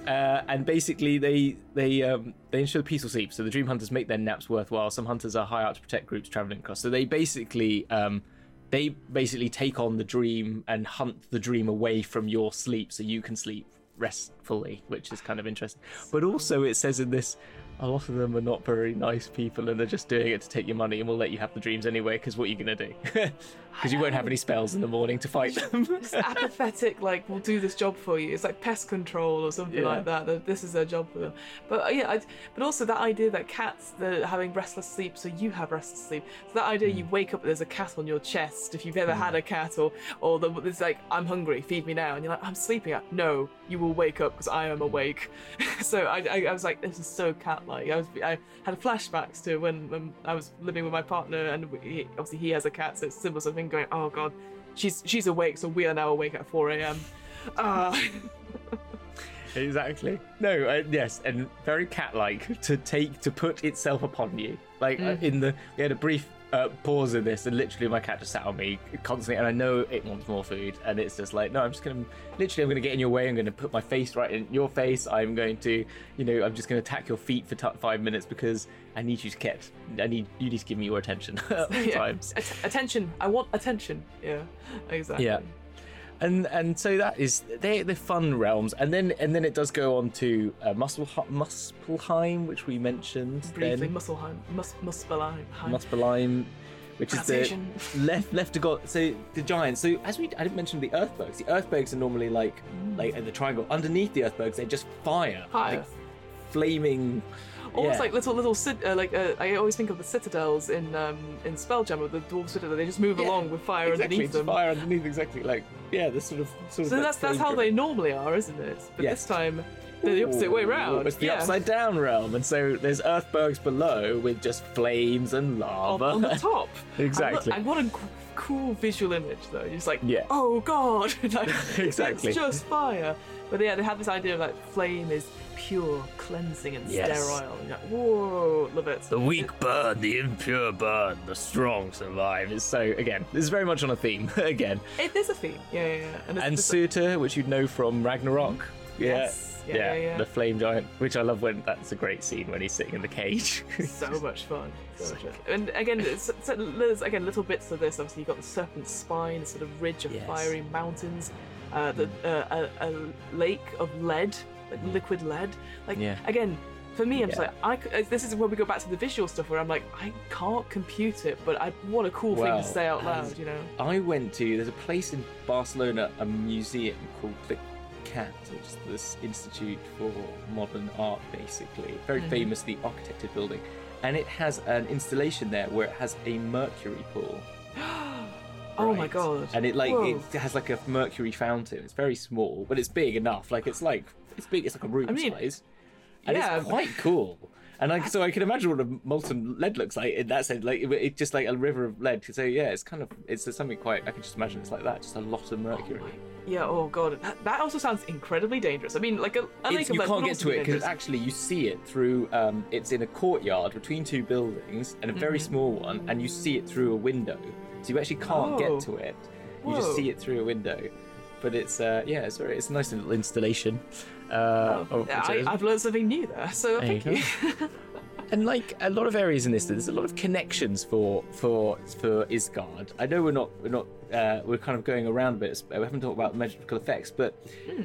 Uh, and basically, they they um, they ensure peaceful sleep. So the dream hunters make their naps worthwhile. Some hunters are high out to protect groups traveling across. So they basically um, they basically take on the dream and hunt the dream away from your sleep, so you can sleep restfully, which is kind of interesting. But also, it says in this. A lot of them are not very nice people, and they're just doing it to take your money, and we'll let you have the dreams anyway. Because what are you gonna do? Because you won't have any spells in the morning to fight them.
It's apathetic, like we'll do this job for you. It's like pest control or something
Yeah.
like that. This is their job for them. But uh, yeah, I, but also that idea that cats they're having restless sleep, so you have restless sleep. So that idea you wake up, there's a cat on your chest. If you've ever had a cat, or or the, it's like I'm hungry, feed me now, and you're like I'm sleeping. No, you will wake up because I am awake. so I, I, I was like, this is so cat-like. I was I had flashbacks to when, when I was living with my partner, and we, obviously he has a cat, so it's similar sort of thing. Going, oh god, she's she's awake, so we are now awake at 4 a.m. Ah,
Exactly. No, uh, yes, and very cat-like to take to put itself upon you. Like uh, in the we had a brief uh, pause in this, and literally my cat just sat on me constantly, and I know it wants more food, and it's just like, no, I'm just gonna literally, I'm gonna get in your way. I'm gonna put my face right in your face. I'm going to, you know, I'm just gonna attack your feet for t- five minutes because I need you to get, I need you need to give me your attention at
yeah.
times.
At- attention. I want attention. Yeah, exactly.
Yeah. And and so that is they the fun realms. And then and then it does go on to uh, Muspel, Muspelheim which we mentioned
Briefly,
then.
Musselheim, Mus- Muspelheim.
Muspelheim which is the left left to God so the giants. So as we I didn't mention the Earthbergs. The Earthbergs are normally like like in the triangle. Underneath the Earthbergs they just fire.
Fire.
like flaming
Almost
yeah.
like little little cit- uh, like uh, I always think of the citadels in um, in Spelljammer, the dwarf citadel. They just move
Yeah,
along with fire
exactly
underneath them.
fire underneath exactly like yeah this sort of sort of
So
that
that's that's how they normally are, isn't it? But
Yes.
this time they're the opposite way
Ooh,
round.
It's the
yeah.
upside down realm, and so there's Earthbergs below with just flames and lava.
on the top.
Exactly.
And, what- a cool visual image, though. You're just like,
Yeah.
oh god, like,
Exactly.
It's just fire. But yeah, they have this idea of like flame is pure, cleansing, and
Yes.
sterile. And you're like, whoa, love it.
the weak burn, the impure burn, the strong survive. It's so again, this is very much on a theme again.
It is a theme. Yeah, yeah, yeah. And, it's,
And
it's-
which you'd know from Ragnarok. Yeah.
Yes. Yeah, yeah, yeah.
the flame giant, which I love when that's a great scene when he's sitting in the cage.
so much fun. So much fun. And again, it's, it's, there's again little bits of this. Obviously, you've got the serpent's spine, a sort of ridge of
Yes.
fiery mountains, uh, the, uh, a, a lake of lead, like liquid lead. Like
Yeah.
again, for me, I'm just
Yeah.
like, I uh, this is where we go back to the visual stuff, where I'm like, I can't compute it, but I what a cool thing to say out loud, you know?
I went to there's a place in Barcelona, a museum called the CAT, which is this Institute for Modern Art, basically. Very
Mhm.
the architected building. And it has an installation there where it has a mercury pool.
Oh my god!
And it like
Whoa.
it has like a mercury fountain. It's very small, but it's big enough. Like it's like it's big. It's like a room
I mean,
size, and
yeah,
it's quite cool. And like, so I can imagine what a molten lead looks like in that sense. Like it, it's just like a river of lead. So yeah, it's kind of it's something quite. I can just imagine it's like that. Just a lot of mercury.
Yeah. Oh god, that, that also sounds incredibly dangerous. I mean, like a, a lake of
you
lead
can't get to
be
it because actually you see it through. Um, it's in a courtyard between two buildings and a very
Mm-hmm.
small one, and you see it through a window. So you actually can't
Oh.
get to it. You just see it through a window. But it's uh, yeah, it's very, it's a nice little installation. Uh,
Yeah, I, I've learned something new there, so
There
thank you.
and like a lot of areas in this, there's a lot of connections for for for Ysgard. I know we're not we're not uh, we're kind of going around a bit. We haven't talked about magical effects, but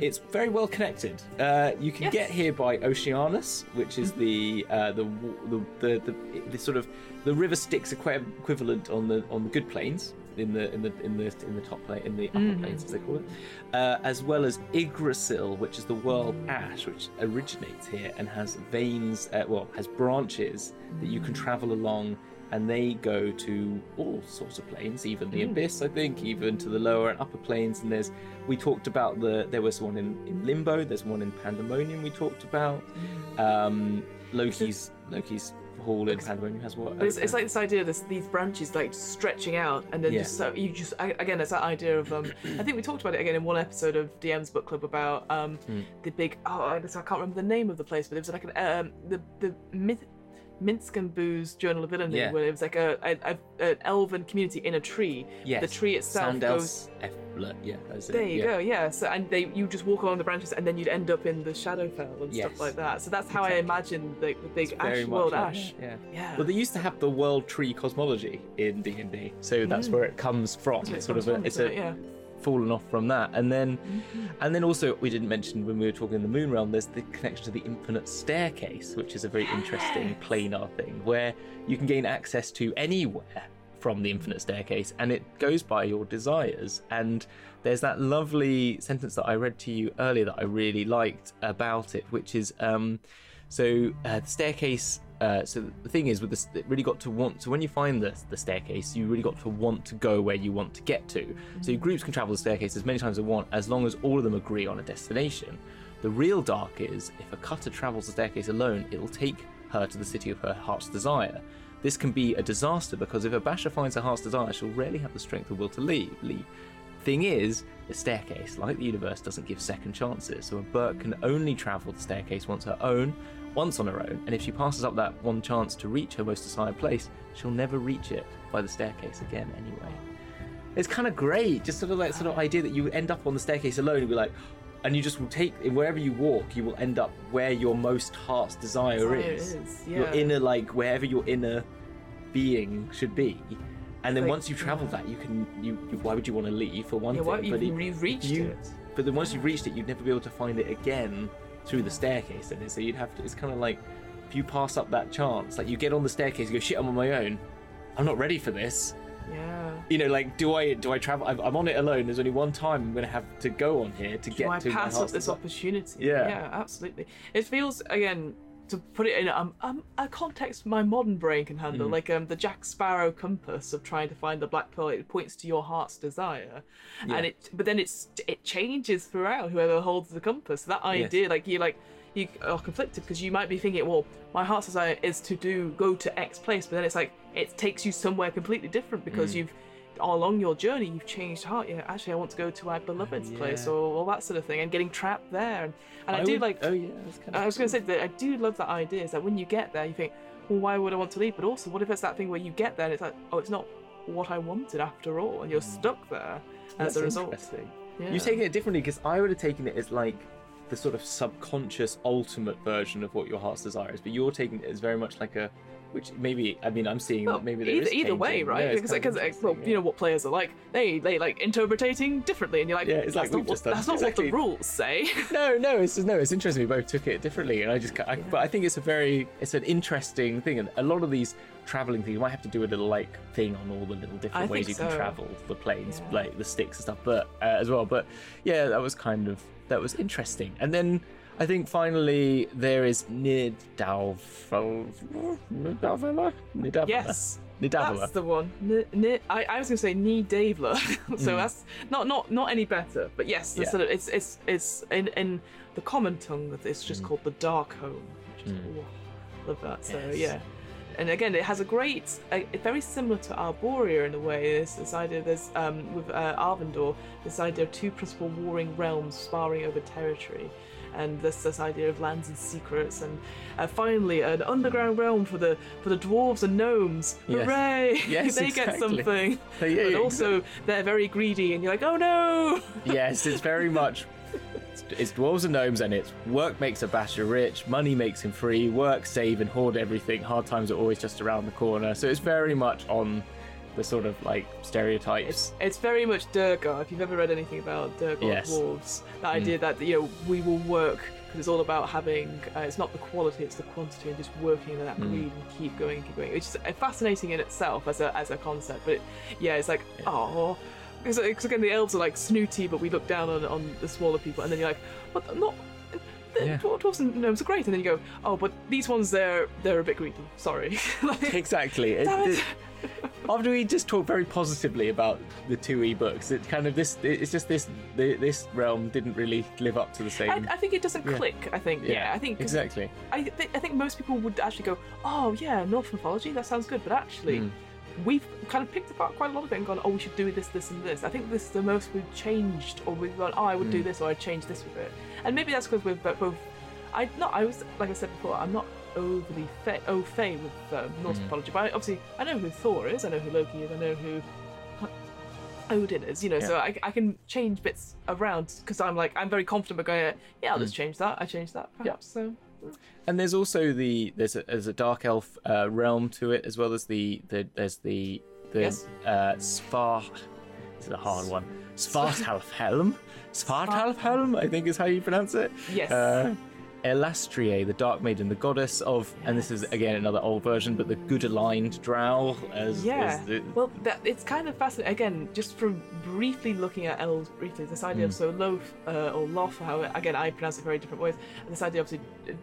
it's very well connected. Uh, you can
Yes.
get here by Oceanus, which is the uh, the, the the the the sort of the river Styx equi- equivalent on the on the good planes. In the in the in the in the top plane in the upper planes as they call it, uh, as well as Yggdrasil, which is the world ash, which originates here and has veins, uh, well, has branches that you can travel along and they go to all sorts of planes, even the
Mm.
abyss, I think, even to the lower and upper planes. And there's we talked about the there was one in, in Limbo, there's one in Pandemonium we talked about. Um, Loki's Loki's hall in Pandemonium has what?
But it's, it's like this idea of this, these branches like stretching out, and then
Yeah.
just so you just again, it's that idea of um. I think we talked about it again in one episode of DM's book club about um
Hmm.
the big oh I, I can't remember the name of the place, but it was like an um the the myth. Minsc and Boo's Journal of Villainy,
Yeah.
where it was like a, a, a an elven community in a tree.
yes.
The tree itself goes.
Sandals Efler, yeah, that's it,
There you
yeah.
go, yeah. So and they you just walk along the branches and then you'd end up in the Shadowfell and
Yes.
stuff like that. So that's how I
Exactly.
imagine the, the big
Very
ash world
like
ash.
that, Yeah.
Yeah.
Well, they used to have the world tree cosmology in D and D, so that's mm. where it comes from.
That's where it
It's sort of a, it's a
it? yeah.
Fallen off from that, and then
Mm-hmm.
and then also we didn't mention when we were talking in the Moon Realm. There's the connection to the Infinite Staircase, which is a very interesting planar thing where you can gain access to anywhere from the Infinite Staircase, and it goes by your desires. And there's that lovely sentence that I read to you earlier that I really liked about it, which is um, so uh, the staircase. Uh, so the thing is, with this, it really got to want. So when you find the the staircase, you really got to want to go where you want to get to. So your groups can travel the staircase as many times as they want, as long as all of them agree on a destination. The real dark is if a cutter travels the staircase alone, it will take her to the city of her heart's desire. This can be a disaster because if a basher finds her heart's desire, she'll rarely have the strength or will to leave. leave. Thing is, the staircase, like the universe, doesn't give second chances, so a berk can only travel the staircase once her own, once on her own, and if she passes up that one chance to reach her most desired place, she'll never reach it by the staircase again anyway. It's kind of great, just sort of that sort of idea that you end up on the staircase alone and be like, and you just will take wherever you walk, you will end up where your most heart's desire,
Desire
is.
is,
Your inner, like wherever your inner being should be. And then
Like,
once you travel that, you can. You, you why would you want to leave for one
Yeah,
thing?
what,
but
you've,
it-
you've reached
you-
it.
but then once you've reached it, you'd never be able to find it again through the staircase. Then so you'd have to. It's kind of like if you pass up that chance, like you get on the staircase, you go shit. I'm on my own. I'm not ready for this.
Yeah.
You know, like do I do I travel? I'm, I'm on it alone. There's only one time I'm going to have to go on here to
Do
get
I
to my
pass up this opportunity?
Yeah.
Yeah, absolutely. It feels again to put it in um, um, a context my modern brain can
Mm.
handle, like um, the Jack Sparrow compass of trying to find the black pearl. It points to your heart's desire,
Yeah.
and it but then it's it changes throughout whoever holds the compass. That idea, like you like you are conflicted because you might be thinking, well, my heart's desire is to do go to X place, but then it's like it takes you somewhere completely different because
Mm.
you've along your journey you've changed heart. Yeah, actually, I want to go to my beloved's place
Yeah.
or all that sort of thing, and getting trapped there. And, and I,
I
do
would-
like.
Oh yeah, kind of.
I was going to say that I do love that idea. Is that when you get there, you think, well, why would I want to leave? But also, what if it's that thing where you get there and it's like, oh, it's not what I wanted after all, and you're hmm. stuck there as
That's
a result.
interesting.
Yeah.
You've taken it differently because I would have taken it as like the sort of subconscious ultimate version of what your heart's desire is, but you're taking it as very much like a, which maybe I mean I'm seeing
Well,
maybe there
either,
is
either way, right?
Yeah,
because,
kind of
because well,
interesting,
you know what players are like. They they like interpreting differently, and you're like,
Yeah, it's like
not, what, that's not
exactly.
what the rules say.
No, no, it's no, it's interesting. We both took it differently, and I just, I, but I think it's a very, it's an interesting thing, and a lot of these traveling things, you might have to do a little like thing on all the little different
I
ways you can travel the planes,
Yeah.
like the Styx and stuff, but uh, as well. But yeah, that was kind of that was interesting, and then. I think finally there is Nidalvo. Nidavela? Nidavela?
yes,
Nidavela.
that's the one. N- n- I, I was going to say Knee Davler, so
Mm.
that's not not not any better. But yes,
Yeah.
sort of, it's it's it's in in the common tongue. That it's just
Mm.
called the Dark Home. Is,
Mm.
oh, love that. So
Yes.
yeah. And again, it has a great, uh, very similar to Arborea in a way. This, this idea, there's um, with uh, Arvandor, this idea of two principal warring realms sparring over territory, and this this idea of lands and secrets, and uh, finally an underground realm for the for the dwarves and gnomes.
Yes.
Hooray!
Yes,
they get something.
Yeah,
but also they're very greedy, and you're like, oh no!
yes, it's very much. It's, it's dwarves and gnomes, and it's work makes a basher rich, money makes him free, work, save, and hoard everything. Hard times are always just around the corner. So it's very much on the sort of like stereotypes.
It's, it's very much Duergar. If you've ever read anything about Duergar
Yes. Mm.
dwarves, the idea that you know we will work because it's all about having. Uh, it's not the quality, it's the quantity, and just working in that
Mm.
greed and keep going, keep going. Which is uh, fascinating in itself as a as a concept. But it, yeah, it's like oh. Because again, the elves are like snooty, but we look down on, on the smaller people, and then you're like, "But not the
Yeah.
dwarves and gnomes are great, and then you go, oh, but these ones they're they're a bit greedy. Sorry. Like,
exactly. It-
it.
After we just talked very positively about the two e-books, it kind of this. It's just this. This realm didn't really live up to the same.
I, I think it doesn't
Yeah.
click. I think yeah, I think
exactly.
I, th- I think most people would actually go, oh yeah, Norse mythology, that sounds good. But actually,
Mm.
we've kind of picked apart quite a lot of it and gone, oh, we should do this, this, and this. I think this is the most we've changed, or we've gone, oh, I would do
Mm.
this, or I'd change this with it. And maybe that's because we're bo- both. I not I was like I said before, I'm not overly fa- au fait with um, Norse
Mm.
mythology, but I, obviously I know who Thor is, I know who Loki is, I know who. Odin is, you know, so I, I can change bits around because I'm like I'm very confident about going. Yeah, I'll just
Mm.
change that. I changed that, perhaps. So
And there's also the there's a there's a dark elf uh, realm to it as well as the, the there's the the
Yes.
uh, Svar. This is a hard one. Svartalfhelm. Svartalfhelm, I think is how you pronounce it.
yes,
Uh, Eilistraee, the Dark Maiden, the goddess of, and this is again another old version, but the good aligned drow as,
Yeah.
as the,
Well, that it's kind of fascinating. Again, just from briefly looking at elves briefly, this idea of hmm. so loaf uh, or lof, how again I pronounce it very different ways. And this idea of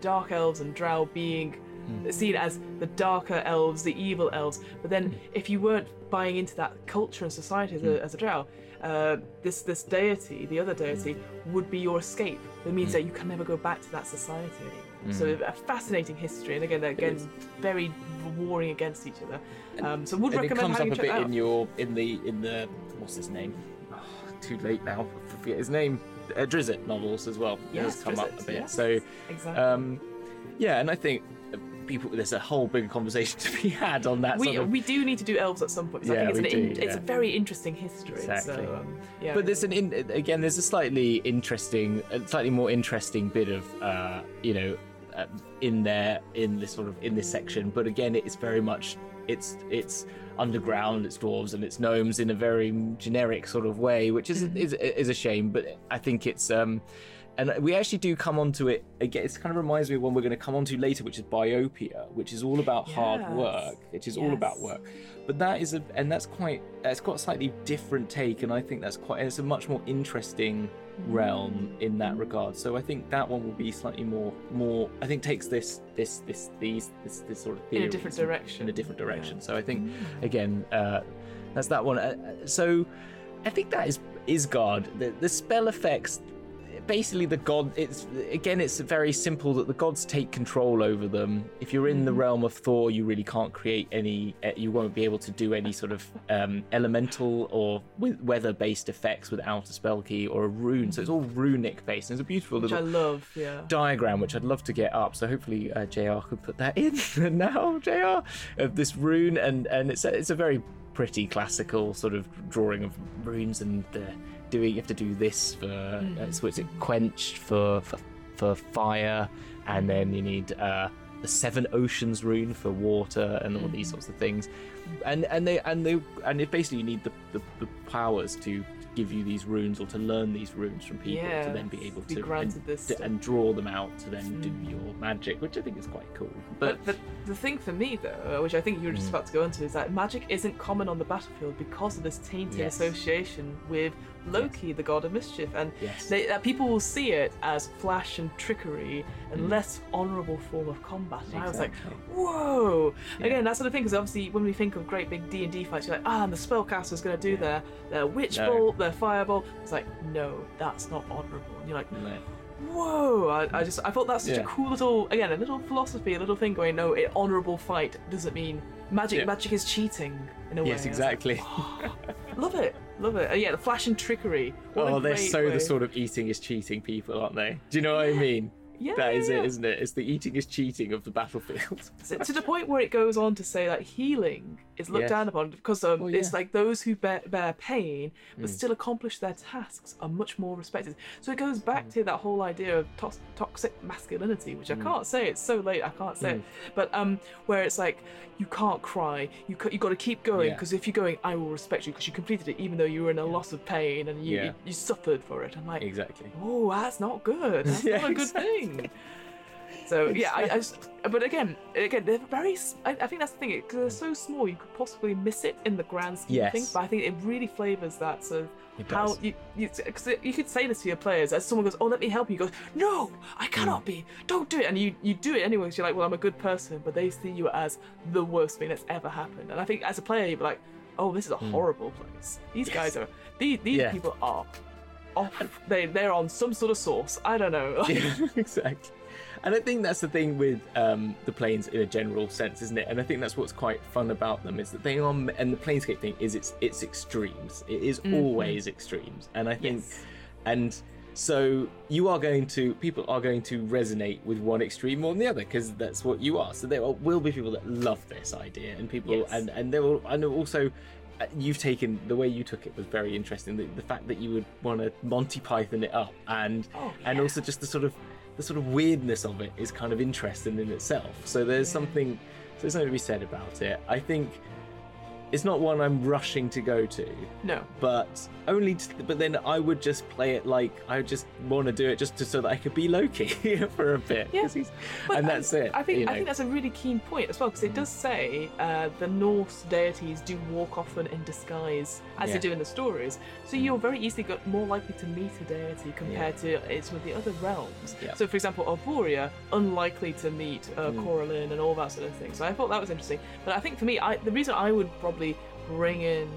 dark elves and drow being hmm. seen as the darker elves, the evil elves. But then hmm. if you weren't buying into that culture and society as a, as a drow, uh, this this deity, the other deity, would be your escape. It means that you can never go back to that society. So a fascinating history, and again, again, very warring against each other. Um, so would recommend.
and it comes up a bit
out.
in your in the in the what's his name? Oh, too late now. I forget his name. Uh, Drizzt novels as well. It
Yes,
has come up a bit.
yes.
So
Exactly.
um, yeah, and I think people there's a whole big conversation to be had on that.
we,
sort of,
we do need to do elves at some point. 'cause I
Yeah,
think it's,
we
an in,
do,
it's a very interesting history.
Exactly.
So, um, yeah.
But there's an in, again, there's a slightly interesting, a slightly more interesting bit of, uh, you know, uh, in there in this sort of in this section. But again, it's very much it's it's underground, it's dwarves and it's gnomes in a very generic sort of way, which is is is a shame. But I think it's um. And we actually do come onto it again. It kind of reminds me of one we're going to come onto later, which is Bytopia, which is all about hard work. Which is all about work. But that is a and that's quite that's got a slightly different take and i think that's quite it's a much more interesting realm in that regard. So i think that one will be slightly more more i think takes this this this these this this sort of
in a different direction.
in a different direction. So i think again uh that's that one. Uh, uh, so i think that is Ysgard the, the spell effects basically the god it's again it's very simple that the gods take control over them if you're in the realm of thor you really can't create any uh, you won't be able to do any sort of um, elemental or weather based effects without a spell key or a rune so it's all runic based and it's a beautiful
which
little
I love. Yeah.
diagram, which I'd love to get up. So hopefully uh, JR could put that in now, JR, of this rune, and and it's a, it's a very pretty classical sort of drawing of runes and uh, doing. You have to do this for uh, so it's quenched for for for fire, and then you need. Uh, the seven oceans rune for water and all these sorts of things, and and they and they and it basically you need the, the, the powers to give you these runes or to learn these runes from people
Yeah,
to then be able
be
to and, to- and draw them out to then do your magic, which I think is quite cool. But,
But the, the thing for me, though, which I think you were just
Mm.
about to go into, is that magic isn't common on the battlefield because of this tainted
Yes.
association with Loki, the god of mischief, and
Yes.
they, that people will see it as flash and trickery and
Mm.
less honourable form of combat. And I was like, whoa!
Yeah.
Again, that sort of thing. Because obviously, when we think of great big D and D fights, you're like, ah, and the spellcaster's going to do
Yeah.
their their witch
No.
bolt, their fireball. It's like, no, that's not honourable. And you're like,
No.
whoa I, I just i thought that's such a cool little again a little philosophy a little thing going no an honorable fight doesn't mean magic
Yeah.
magic is cheating in a way
Yes,
was like,
exactly.
love it love it Uh, yeah the flash and trickery What
oh, they're so
way.
the sort of eating is cheating people, aren't they? Do you know what I mean?
Yeah,
that
yeah,
is
yeah.
it, isn't it? It's the eating is cheating of the battlefield.
So- to the point where it goes on to say that healing is looked down upon because um,
Well,
it's like those who bear, bear pain but still accomplish their tasks are much more respected. So it goes back
Hmm.
to that whole idea of tos- toxic masculinity, which I can't say. It's so late, I can't say it. But um, where it's like you can't cry, you ca- you got to keep going because if you're going, I will respect you because you completed it, even though you were in a loss of pain and you you, you suffered for it. I'm like,
exactly.
oh, that's not good. That's not a good
exactly.
thing. So yeah, I, I just, but again, again, they're very. I, I think that's the thing because they're so small, you could possibly miss it in the grand scheme
Yes.
of things. But I think it really flavors that sort of how you you, cause you could say this to your players as someone goes, "Oh, let me help you." You go, "No, I cannot be. Don't do it." And you you do it anyway. you're like, "Well, I'm a good person," but they see you as the worst thing that's ever happened. And I think as a player, you'd be like, "Oh, this is a horrible place. These guys are these these
Yeah.
people are." Off, they they're on some sort of source. I don't know.
Yeah, exactly. And I think that's the thing with um, the planes in a general sense, isn't it? And I think that's what's quite fun about them is that they are, and the planescape thing is it's it's extremes. It is always extremes, and I think,
Yes.
and so you are going to people are going to resonate with one extreme more than the other because that's what you are. So there will- will be people that love this idea, and people,
Yes.
and and there will, and also. Uh, You've taken the way you took it was very interesting. The, the fact that you would want to Monty Python it up, and
Oh,
and also just the sort of the sort of weirdness of it is kind of interesting in itself. So there's something so there's something to be said about it. I think it's not one I'm rushing to go to,
no.
but only. To, but then I would just play it like I just want to do it just to, so that I could be Loki for a bit.
Yeah.
'cause he's-
But
and
I-
that's it.
I think
you
I think that's a really keen point as well because it does say uh, the Norse deities do walk often in disguise as
Yeah.
they do in the stories. So you're very easily got more likely to meet a deity compared to uh, some of the other realms.
Yeah.
So for example, Arborea unlikely to meet uh,
Mm.
Corellon and all that sort of thing. So I thought that was interesting. But I think for me, I, the reason I would probably bring in.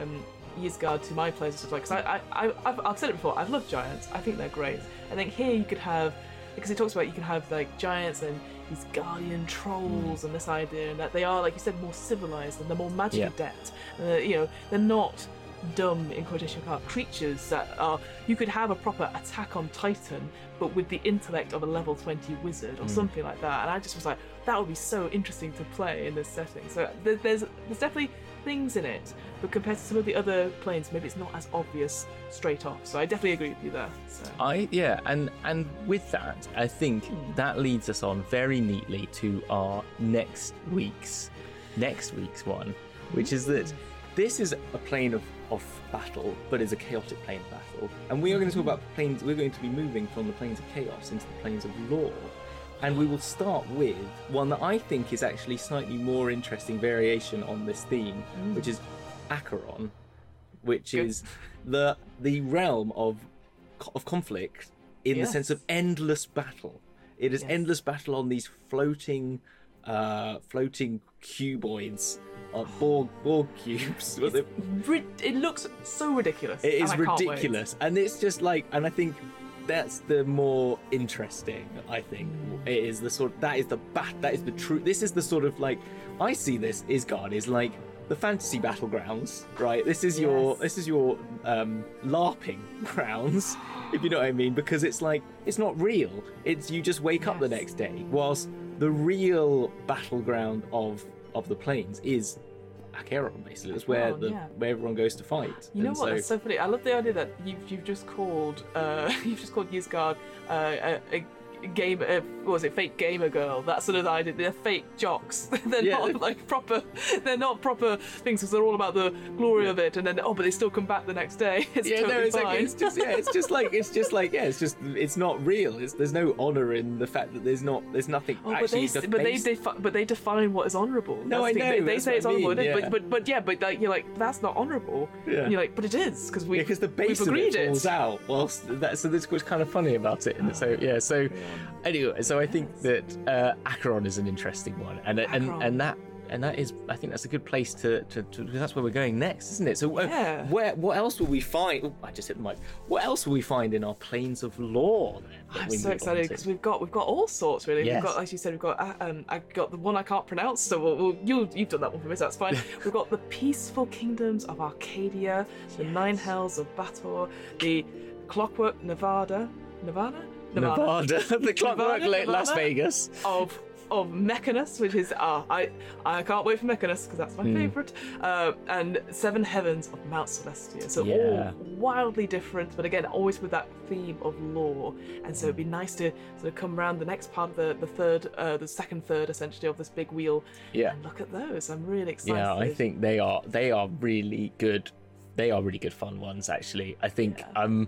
Um, Ysgard to my players and stuff like because I, I, I, I've, I've said it before. I've loved giants. I think they're great. I think here you could have because it talks about you can have like giants and these guardian trolls and this idea and that they are like you said more civilized and they're more magic
yeah.
adept. Uh, you know they're not dumb in quotation mark creatures that are you could have a proper attack on titan but with the intellect of a level 20 wizard or something like that and i just was like that would be so interesting to play in this setting so there- there's there's definitely things in it but compared to some of the other planes maybe it's not as obvious straight off so i definitely agree with you there so
I yeah, and and with that, I think hmm. that leads us on very neatly to our next week's next week's one, which is that hmm. this is a plane of of battle, but is a chaotic plane of battle, and we are going to talk about planes. We're going to be moving from the planes of chaos into the planes of law. And we will start with one that I think is actually slightly more interesting variation on this theme, which is Acheron, which
Good.
is the the realm of of conflict in the sense of endless battle. It is
Yes.
endless battle on these floating, uh, floating cuboids, uh, Borg Borg cubes.
Rid- it looks so ridiculous
it is
I can't wait.
ridiculous, and it's just like, and I think that's the more interesting. I think it is the sort. That is the bat. That is the true. This is the sort of like I see this is God is like the fantasy battlegrounds, right? This is your
Yes.
this is your um, LARPing grounds, if you know what I mean, because it's like it's not real. It's you just wake up the next day, whilst the real battleground of of the planes is. Acheron, basically, that's where
Acheron,
the
yeah.
where everyone goes to fight.
You know
And
what?
so-
That's so funny. I love the idea that you've you've just called uh, you've just called Ysgard uh, a, a game. Uh, what was it? Fake gamer girl. That sort of idea. They're fake jocks. they're
Yeah.
not like proper. They're not proper things because they're all about the glory of it. And then oh, but they still come back the next day. It's
yeah,
totally
no, it's
fine.
like it's just yeah, it's just like it's just like yeah, it's just it's not real. It's, there's no honor in the fact that there's not there's nothing
Oh, but they,
actually.
but they, defi- but they define what is honourable.
No,
That's
I
the
know,
They, they say it's
I mean,
but,
yeah.
but but yeah, but like you're like that's not honourable.
Yeah.
And you're like, but it is because we
yeah, because the base of
agreed
it falls
it.
out. Whilst that, so this was kind of funny about it. And so yeah, so anyway, so I think that uh, Acheron is an interesting one, and and
Acheron.
and that and that is I think that's a good place to to, to because that's where we're going next, isn't it? So uh,
Yeah.
where what else will we find? Oh, I just hit the mic. What else will we find in our planes of law?
I'm so excited because we've got we've got all sorts really.
Yes.
We've got, as you said, we've got uh, um, I got the one I can't pronounce, so we'll, we'll, you you've done that one for me, so that's fine. we've got the peaceful kingdoms of Arcadia, the nine hells of Baator, the Clockwork Nevada, Nevada,
Nevada, the clockwork
Nevada,
Las Vegas.
of of Mechanus, which is ah I I can't wait for Mechanus because that's my
Hmm.
favourite, uh, and Seven Heavens of Mount Celestia. So
Yeah.
all wildly different, but again always with that theme of law. And so it'd be nice to sort of come around the next part of the the third, uh, the second third essentially of this big wheel.
Yeah.
And look at those. I'm really excited.
Yeah, I think they are they are really good. They are really good fun ones actually. I think
Yeah.
um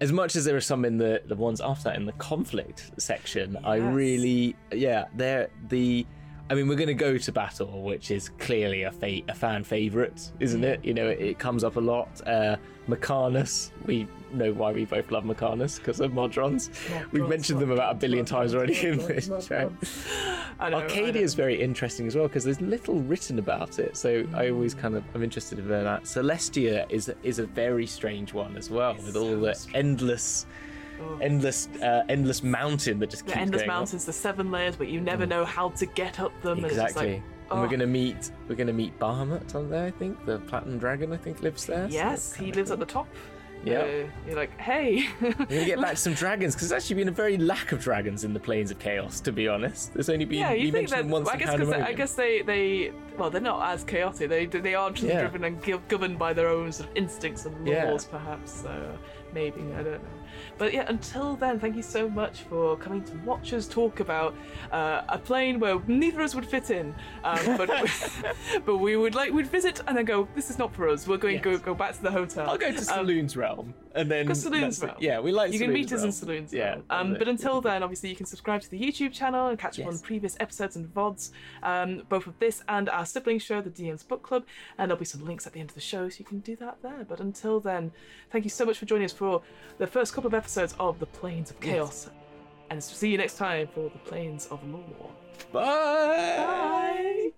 as much as there are some in the the ones after that in the conflict section, I really yeah they're the. I mean, we're going to go to battle, which is clearly a fa- a fan favorite, isn't it? You know, it, it comes up a lot. Uh, Mechanus, we know why we both love Mechanus because of Modrons. We've
Modrons,
mentioned them about a billion
Modrons,
times already in this show. Arcadia is very interesting as well because there's little written about it, so I always kind of I'm interested in that. Celestia is is a very strange one as well, with all the
strange.
endless,
Oh.
endless, uh, endless mountain that just
the
keeps
endless
going up.
mountains, the seven layers, but you never know how to get up them. and it's just
Exactly. and we're
oh.
gonna meet we're gonna meet Bahamut on there. I think the Platinum Dragon I think lives there.
Yes,
that's
he lives
cool.
at the top.
Yeah.
Uh, you're like, hey.
We're gonna get back to some dragons because there's actually been a very lack of dragons in the Planes of Chaos. To be honest, there's only been
yeah, you
we
think that?
once
I guess because I guess they they well they're not as chaotic. They they are just
Yeah.
driven and gov- governed by their own sort of instincts and
Yeah.
laws, perhaps. So maybe I don't know. But yeah, until then, thank you so much for coming to watch us talk about uh, a plane where neither of us would fit in, um, but but we would like we'd visit and then go. This is not for us. We're going to go go back to the hotel.
I'll go to
Um,
Selûne's realm and then Selûne's
realm.
Yeah, we like.
you can meet us in Selûne's.
Yeah,
though. Um, but until then, obviously, you can subscribe to the YouTube channel and catch up on previous episodes and VODs, um, both of this and our sibling show, the DM's Book Club. And there'll be some links at the end of the show, so you can do that there. But until then, thank you so much for joining us for the first couple of episodes of The Planes of Chaos. And see you next time for The Planes of Law.
Bye.
Bye.